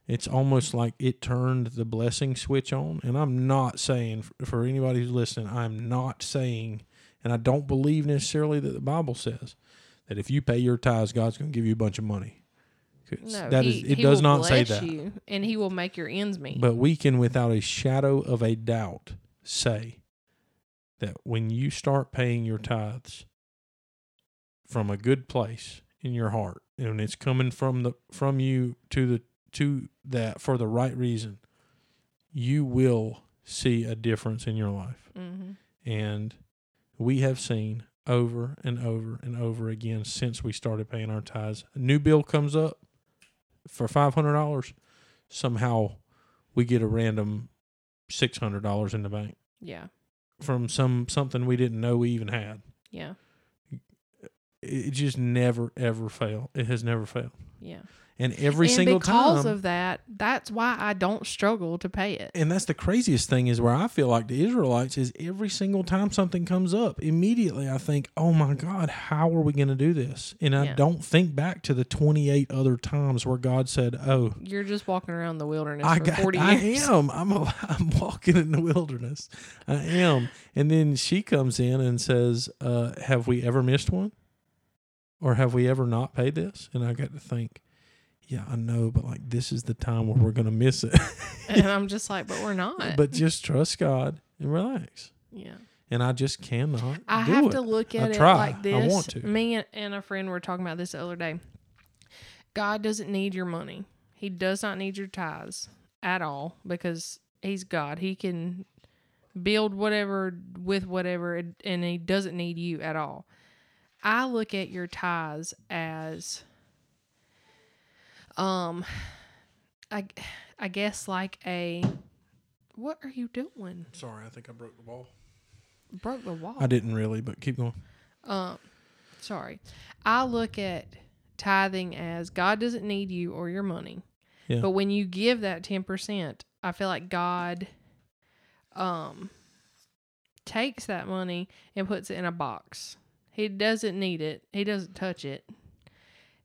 It's almost like it turned the blessing switch on. And I'm not saying for anybody who's listening, I'm not saying, and I don't believe necessarily that the Bible says that if you pay your tithes, God's going to give you a bunch of money. No, that he, is, it does will not say that. You, and he will make your ends meet. But we can, without a shadow of a doubt, say that when you start paying your tithes from a good place in your heart, and it's coming from the from you to the to that for the right reason, you will see a difference in your life. mm-hmm. And we have seen over and over and over again since we started paying our tithes. A new bill comes up for five hundred dollars. Somehow we get a random six hundred dollars in the bank Yeah. from some something we didn't know we even had. Yeah. It just never ever failed. It has never failed. Yeah. And every and single because time Because of that, that's why I don't struggle to pay it. and that's the craziest thing is where I feel like the Israelites is every single time something comes up, immediately I think, "Oh my God, how are we going to do this?" And I Yeah. don't think back to the twenty-eight other times where God said, "Oh, You're just walking around the wilderness I for got, 40 I am, I'm, a, I'm walking in the wilderness, I am." And then she comes in and says, uh, "Have we ever missed one, or have we ever not paid this?" And I got to think. Yeah, I know, but like this is the time where we're gonna miss it. and I'm just like, but we're not. but just trust God and relax. yeah. And I just cannot. I do have it. to look I at it try. like I want to. Me and- a friend were talking about this the other day. God doesn't need your money. He does not need your tithes at all because he's God. He can build whatever with whatever and- and he doesn't need you at all. I look at your tithes as um I I guess like a what are you doing? Sorry, I think I broke the wall. Broke the wall. I didn't really, but keep going. Um, sorry. I look at tithing as God doesn't need you or your money. Yeah. But when you give that 10%, I feel like God um takes that money and puts it in a box. He doesn't need it. He doesn't touch it.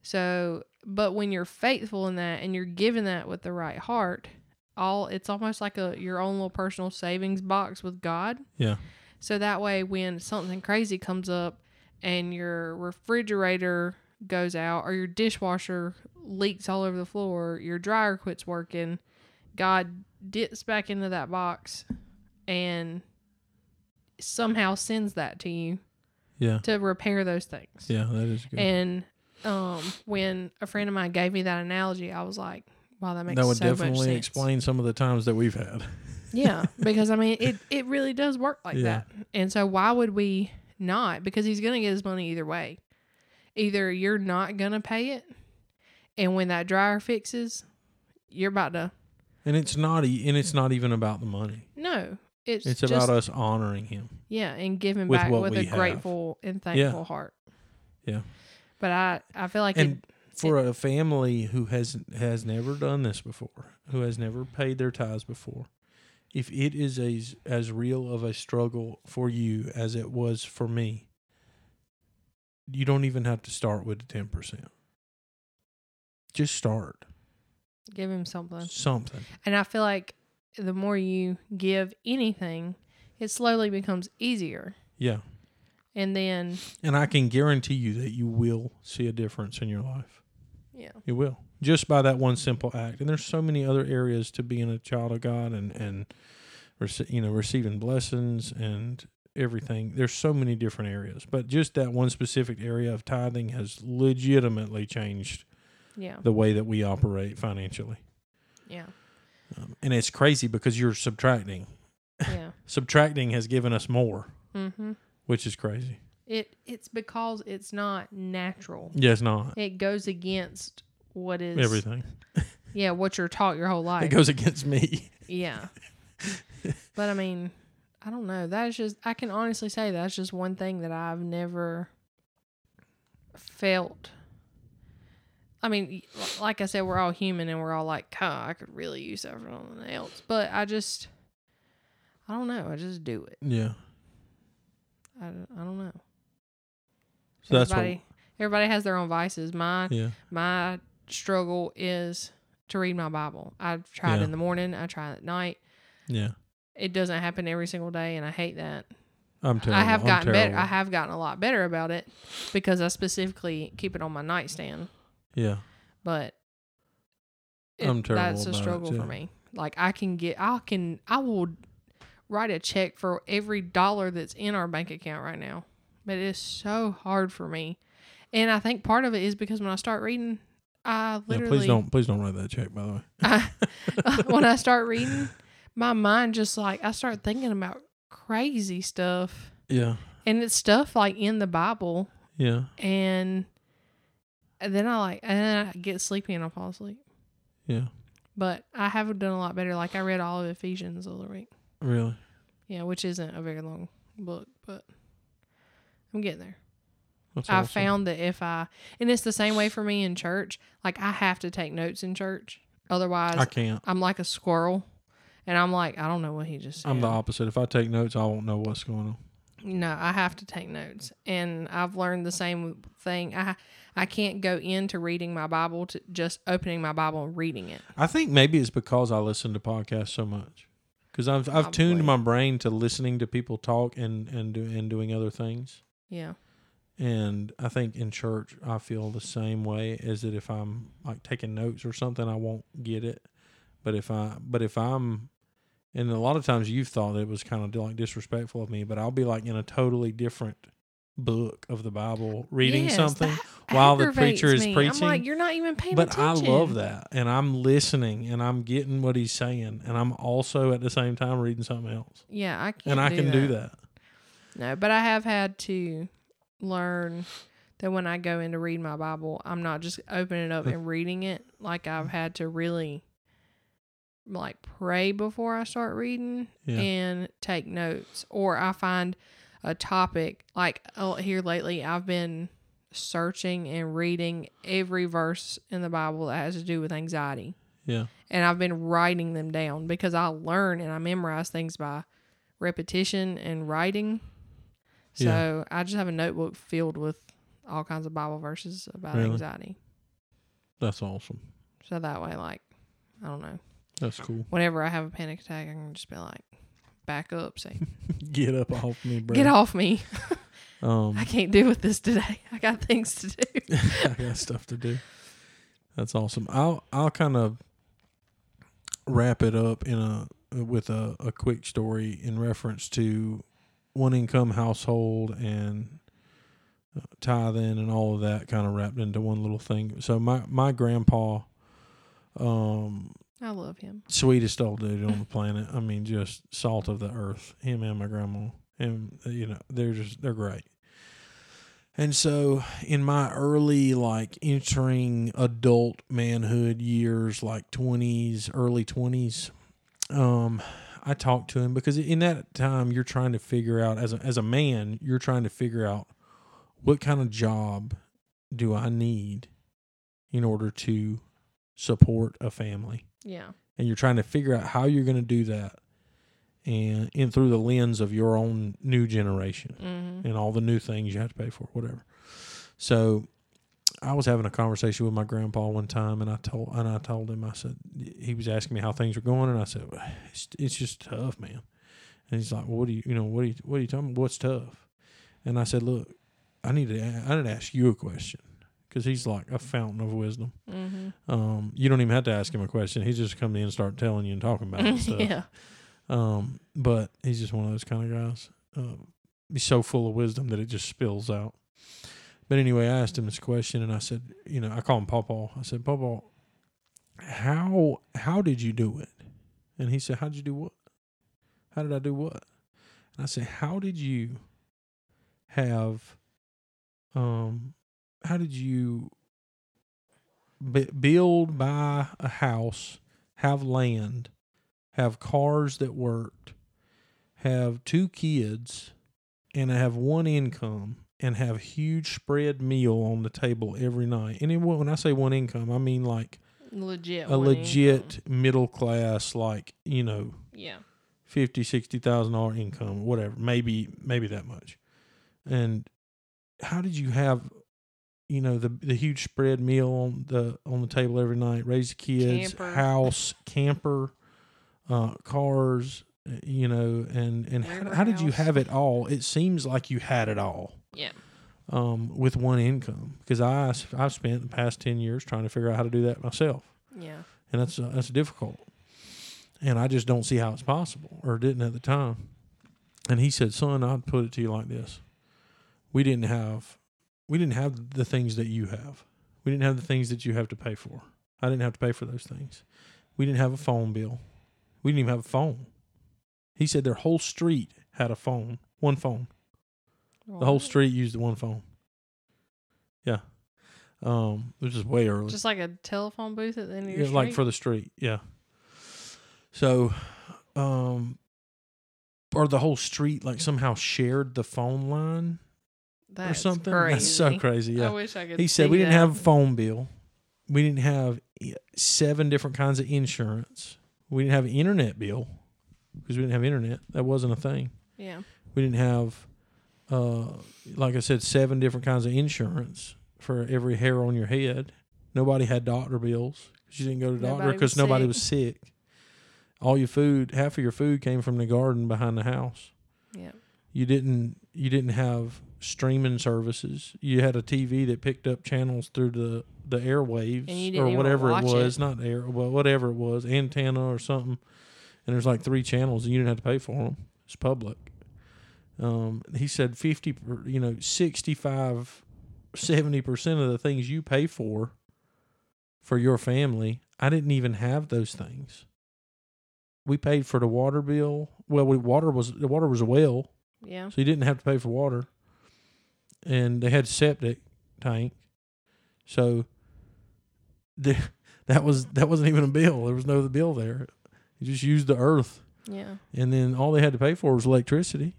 So, but when you're faithful in that and you're giving that with the right heart, all it's almost like a your own little personal savings box with God. Yeah. So that way, when something crazy comes up and your refrigerator goes out or your dishwasher leaks all over the floor, your dryer quits working, God dips back into that box and somehow sends that to you Yeah. to repair those things. Yeah, that is good. And um, when a friend of mine gave me that analogy, I was like, "Wow, that makes that would so definitely sense." explain some of the times that we've had. Yeah, because I mean, it it really does work like Yeah. that. And so why would we not? Because he's gonna get his money either way. Either you're not gonna pay it, and when that dryer fixes, you're about to And it's not e- and it's not even about the money. no. It's It's just, about us honoring him. yeah, and giving with back with a have. grateful and thankful heart. Yeah. But I I feel like And it, for a family who has has never done this before, who has never paid their tithes before, if it is as as real of a struggle for you as it was for me, you don't even have to start with the ten percent. Just start give him something. something. And I feel like the more you give anything, it slowly becomes easier. Yeah, And then, and I can guarantee you that you will see a difference in your life. yeah, You will just by that one simple act. And there's so many other areas to being a child of God and and you know receiving blessings and everything. There's so many different areas, but just that one specific area of tithing has legitimately changed yeah, the way that we operate financially. yeah, Um, and it's crazy because you're subtracting. yeah. Subtracting has given us more, mm-hmm. Which is crazy. It it's because it's not natural. Yeah, it's not It goes against what is everything. Yeah, what you're taught your whole life. It goes against me. yeah. but I mean, I don't know. That's just I can honestly say that's just one thing that I've never felt. I mean, like I said, we're all human and we're all like, "Huh, I could really use that for something else." But I just, I don't know. I just do it. Yeah. I, don't- I don't know. So that's what. everybody, everybody has their own vices. My Yeah. my struggle is to read my Bible. I tried Yeah. in the morning. I tried at night. Yeah. It doesn't happen every single day, and I hate that. I'm terrible. I have I'm gotten better. I have gotten a lot better about it because I specifically keep it on my nightstand. Yeah. But I'm terrible that's a it, struggle for me. Like I can get, I can, I will write a check for every dollar that's in our bank account right now. But it is so hard for me, and I think part of it is because when I start reading, I Yeah, literally please don't please don't write that check by the way. I, when I start reading, my mind just like I start thinking about crazy stuff, Yeah. and it's stuff like in the Bible, Yeah. and then I like, and then I get sleepy and I fall asleep. Yeah. But I have done a lot better. Like I read all of Ephesians the other week. Really. Yeah, which isn't a very long book, but I'm getting there. That's I awesome. found that if I, and it's the same way for me in church. Like I have to take notes in church, otherwise I can't. I'm like a squirrel, and I'm like I don't know what he just said. I'm the opposite. If I take notes, I won't know what's going on. No, I have to take notes, and I've learned the same thing. I I can't go into reading my Bible to just opening my Bible and reading it. I think maybe it's because I listen to podcasts so much. Because I've I've tuned Probably. my brain to listening to people talk and and do, and doing other things. Yeah, And I think in church I feel the same way as that if I'm like taking notes or something I won't get it. But if I but if I'm and a lot of times you've thought it was kind of like disrespectful of me, but I'll be like in a totally different book of the Bible reading Yes, something that while the preacher is me. preaching. I'm like, you're not even paying attention. but attention. I love that and I'm listening and I'm getting what he's saying and I'm also at the same time reading something else. Yeah, I can't. and I do can that. do that. No, but I have had to learn that when I go in to read my Bible, I'm not just opening it up and reading it. Like I've had to really like pray before I start reading Yeah. and take notes. Or I find a topic like oh, here lately I've been searching and reading every verse in the Bible that has to do with anxiety. Yeah. And I've been writing them down because I learn and I memorize things by repetition and writing. So I just have a notebook filled with all kinds of Bible verses about Really? anxiety. That's awesome. So that way, like, I don't know. That's cool. Whenever I have a panic attack, I can just be like, back up, say, Get up off me, bro. get off me. Um, I can't deal with this today. I got things to do. I got stuff to do. That's awesome. I'll I'll kind of wrap it up in a with a, a quick story in reference to one income household and uh, tithing and all of that kind of wrapped into one little thing. So my my grandpa, um, I love him. sweetest old dude on the planet. I mean, just salt of the earth. Him and my grandma, and uh, you know, they're just they're great. And so, in my early like entering adult manhood years, like twenties, early twenties, um, I talked to him because in that time you're trying to figure out as a as a man, you're trying to figure out what kind of job do I need in order to support a family Yeah. and you're trying to figure out how you're going to do that and in through the lens of your own new generation Mm-hmm. and all the new things you have to pay for whatever so i was having a conversation with my grandpa one time and i told and i told him i said he was asking me how things were going and i said well, it's, it's just tough man and he's like well, what do you you know what do you what are you talking about what's tough and i said look i need to i need to ask you a question because he's like a fountain of wisdom Mm-hmm. um, you don't even have to ask him a question. He's just come in and start telling you and talking about it stuff. yeah. Um, but he's just one of those kind of guys. Um, he's so full of wisdom that it just spills out. But anyway, I asked him this question, and I said, you know, I call him Pawpaw. I said, Pawpaw, how how did you do it? And he said, how did you do what? How did I do what? And I said, how did you have, um, how did you build, buy a house, have land, have cars that worked, have two kids, and have one income, and have huge spread meal on the table every night. And when I say one income, I mean like Legit. a legit income. middle class, like you know, Yeah. fifty, sixty thousand dollar income, whatever, maybe maybe that much. And how did you have, you know, the the huge spread meal on the on the table every night, raise the kids, Camper. house, camper, uh, cars, uh, you know, and and how, how did you have it all? It seems like you had it all Yeah. um, with one income because I I've spent the past ten years trying to figure out how to do that myself Yeah. and that's uh, that's difficult. And I just don't see how it's possible, or didn't at the time. And he said, "Son, I'd put it to you like this: We didn't have, we didn't have the things that you have. We didn't have the things that you have to pay for. I didn't have to pay for those things. We didn't have a phone bill. We didn't even have a phone. He said their whole street had a phone, one phone. The whole street used the one phone. Yeah, um, which is way early. Just like a telephone booth at the end of your Yeah, street. like for the street, yeah. So, um, or the whole street like somehow shared the phone line That's or something. Crazy. That's so crazy. Yeah. I wish I could. He said we didn't that. have a phone bill. We didn't have eh, seven different kinds of insurance. We didn't have an internet bill because we didn't have internet. That wasn't a thing. Yeah. We didn't have, uh, like I said, seven different kinds of insurance for every hair on your head. Nobody had doctor bills because you didn't go to the doctor because nobody was sick. All your food, half of your food came from the garden behind the house. Yeah. You didn't. You didn't have streaming services. You had a TV that picked up channels through the the airwaves And you didn't or whatever it was, it. not air, well, whatever it was, antenna or something. And there's like three channels, and you didn't have to pay for them. It's public. Um, he said 50, you know, 65, 70% of the things you pay for for your family, I didn't even have those things. We paid for the water bill. Well, we, water was the water was a well, Yeah. so you didn't have to pay for water. And they had septic tank, so the, that was that wasn't even a bill. There was no bill there. You just used the earth, Yeah. and then all they had to pay for was electricity.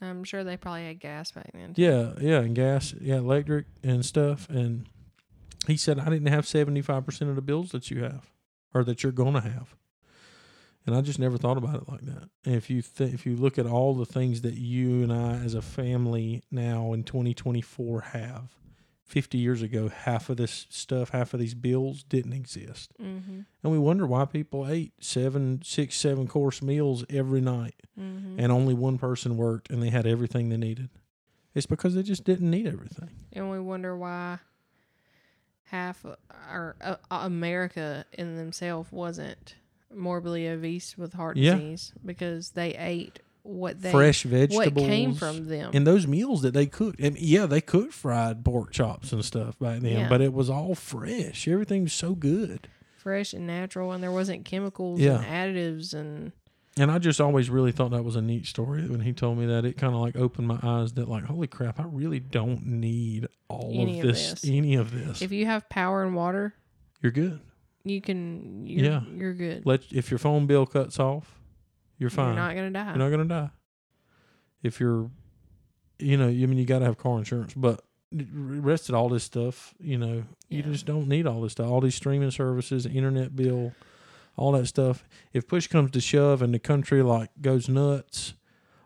I'm sure they probably had gas back then. too. Yeah, yeah, and gas, yeah, electric and stuff. And he said I didn't have seventy five percent of the bills that you have, or that you're gonna have. And I just never thought about it like that. And if you th- if you look at all the things that you and I as a family now in 2024 have, 50 years ago, half of this stuff, half of these bills didn't exist. Mm-hmm. And we wonder why people ate seven, six, seven course meals every night Mm-hmm. and only one person worked and they had everything they needed It's because they just didn't need everything. And we wonder why half of our uh, America in themselves wasn't morbidly obese with heart Yeah. disease because they ate what they Fresh vegetables. what came from them. And those meals that they cooked, and yeah, they cooked fried pork chops and stuff back then, Yeah. but it was all fresh. Everything was so good. fresh and natural, and there wasn't chemicals Yeah. and additives and And I just always really thought that was a neat story when he told me that. It kind of like opened my eyes that like, holy crap, I really don't need all Any of of this, this. any of this. if you have power and water, You're good. you can you're, Yeah. you're good. Let if your phone bill cuts off, you're fine. You're not gonna die. You're not gonna die. If you're, you know, I mean, you got to have car insurance, but rest of all this stuff, you know, you just don't need all this stuff. All these streaming services, internet bill, all that stuff. If push comes to shove and the country like goes nuts,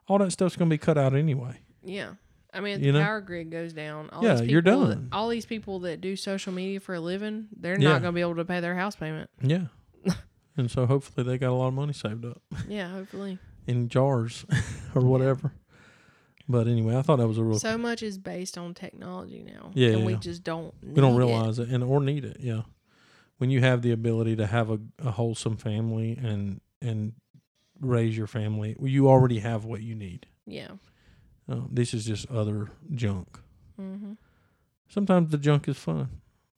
all that stuff's gonna be cut out anyway. Yeah. I mean, You the know? power grid goes down, all Yeah, these you're people that- done. all these people that do social media for a living, they're Yeah. not going to be able to pay their house payment. Yeah. and so hopefully they got a lot of money saved up Yeah, hopefully. in jars or whatever. But anyway, I thought that was a real. So much is based on technology now. Yeah, And we just don't we don't need it. realize it. and or need it. Yeah, when you have the ability to have a, a wholesome family and and raise your family, you already have what you need. Yeah. Uh, this is just other junk. hmm Sometimes the junk is fun,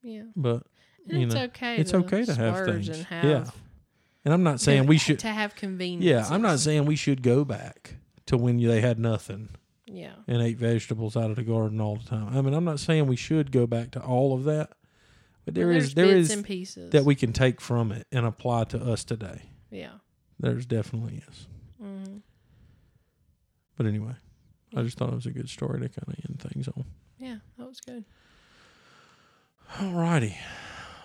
Yeah. but And You it's know, okay. it's okay to have splurge things. And have Yeah. And I'm not saying we should. to have convenience. Yeah, I'm not saying we should go back to when they had nothing. Yeah. and ate vegetables out of the garden all the time. I mean, I'm not saying we should go back to all of that, but there is there and pieces that we can take from it and apply to us today. Yeah. There's definitely is. hmm But anyway, I just thought it was a good story to kind of end things on. Yeah, that was good. Alrighty.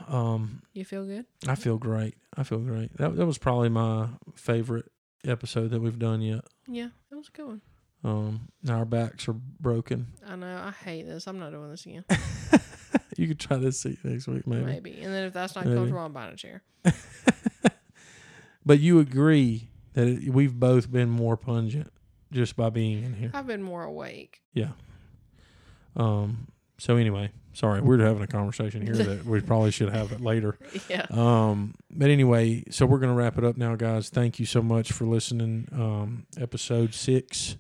Um, You feel good? I feel great. I feel great. That that was probably my favorite episode that we've done yet. Yeah, it was a good one. Um, our backs are broken. I know. I hate this. I'm not doing this again. you could try this seat next week, maybe. Maybe. And then if that's not Maybe. comfortable, I'm buying a chair. But you agree that it, we've both been more pungent just by being in here. I've been more awake. Yeah. Um. So anyway, sorry, we're having a conversation here that we probably should have it later. Yeah. Um. But anyway, so we're gonna wrap it up now, guys. Thank you so much for listening. Um. Episode six.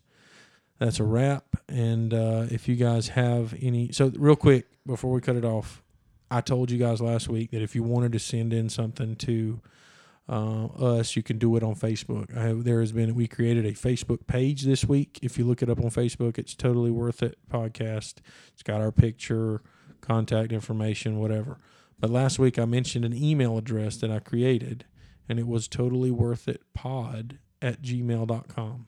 That's a wrap. And uh, if you guys have any, so real quick before we cut it off, I told you guys last week that if you wanted to send in something to uh, us, you can do it on Facebook. Have, there has been we created a Facebook page this week. If you look it up on Facebook, it's totally worth it podcast. It's got our picture, contact information, whatever. But last week I mentioned an email address that I created, and it was totally worth it pod at gmail.com.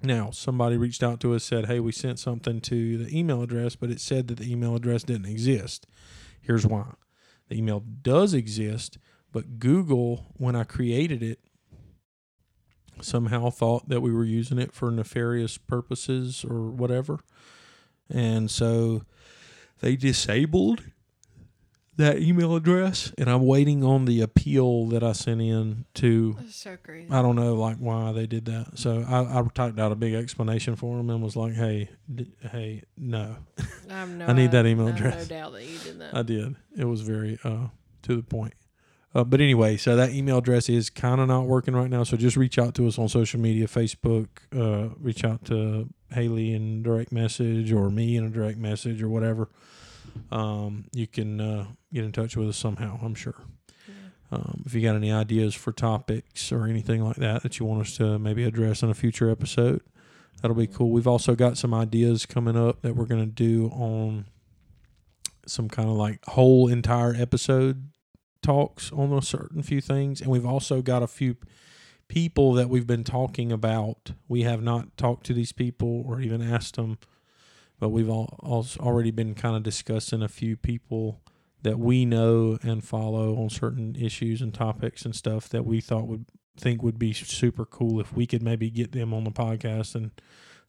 Now, somebody reached out to us, said, Hey, we sent something to the email address, but it said that the email address didn't exist. Here's why the email does exist, but Google, when I created it, somehow thought that we were using it for nefarious purposes or whatever. And so they disabled that email address, and I'm waiting on the appeal that I sent in to That's so crazy. I don't know like why they did that. So I, I typed out a big explanation for them and was like, "Hey, d- hey, no, I have no I need that email I address. No doubt that you did that. I did." It was very uh, to the point. Uh, but anyway, so that email address is kind of not working right now. So just reach out to us on social media, Facebook. Uh, reach out to Haley in direct message or me in a direct message or whatever. Um, you can uh, get in touch with us somehow. I'm sure. Yeah. Um, if you got any ideas for topics or anything like that that you want us to maybe address in a future episode, that'll be cool. We've also got some ideas coming up that we're going to do on some kind of like whole entire episode talks on a certain few things. And we've also got a few people that we've been talking about. We have not talked to these people or even asked them, but we've all, also already been kind of discussing a few people that we know and follow on certain issues and topics and stuff that we thought would think would be super cool if we could maybe get them on the podcast and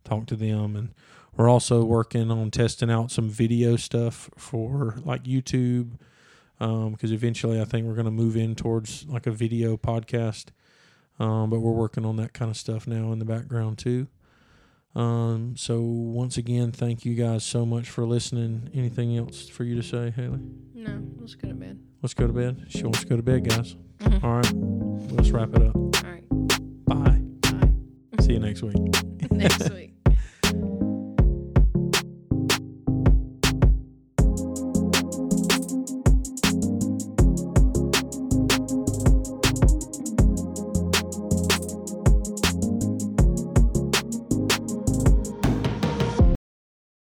talk to them and we're also working on testing out some video stuff for like YouTube because eventually I think we're going to move in towards like a video podcast um, but we're working on that kind of stuff now in the background too Um, so once again, thank you guys so much for listening. Anything else for you to say, Haley? No, let's go to bed. Let's go to bed. She wants to go to bed, guys. Mhm. All right, let's wrap it up. All right. Bye. Bye. See you next week. Next week.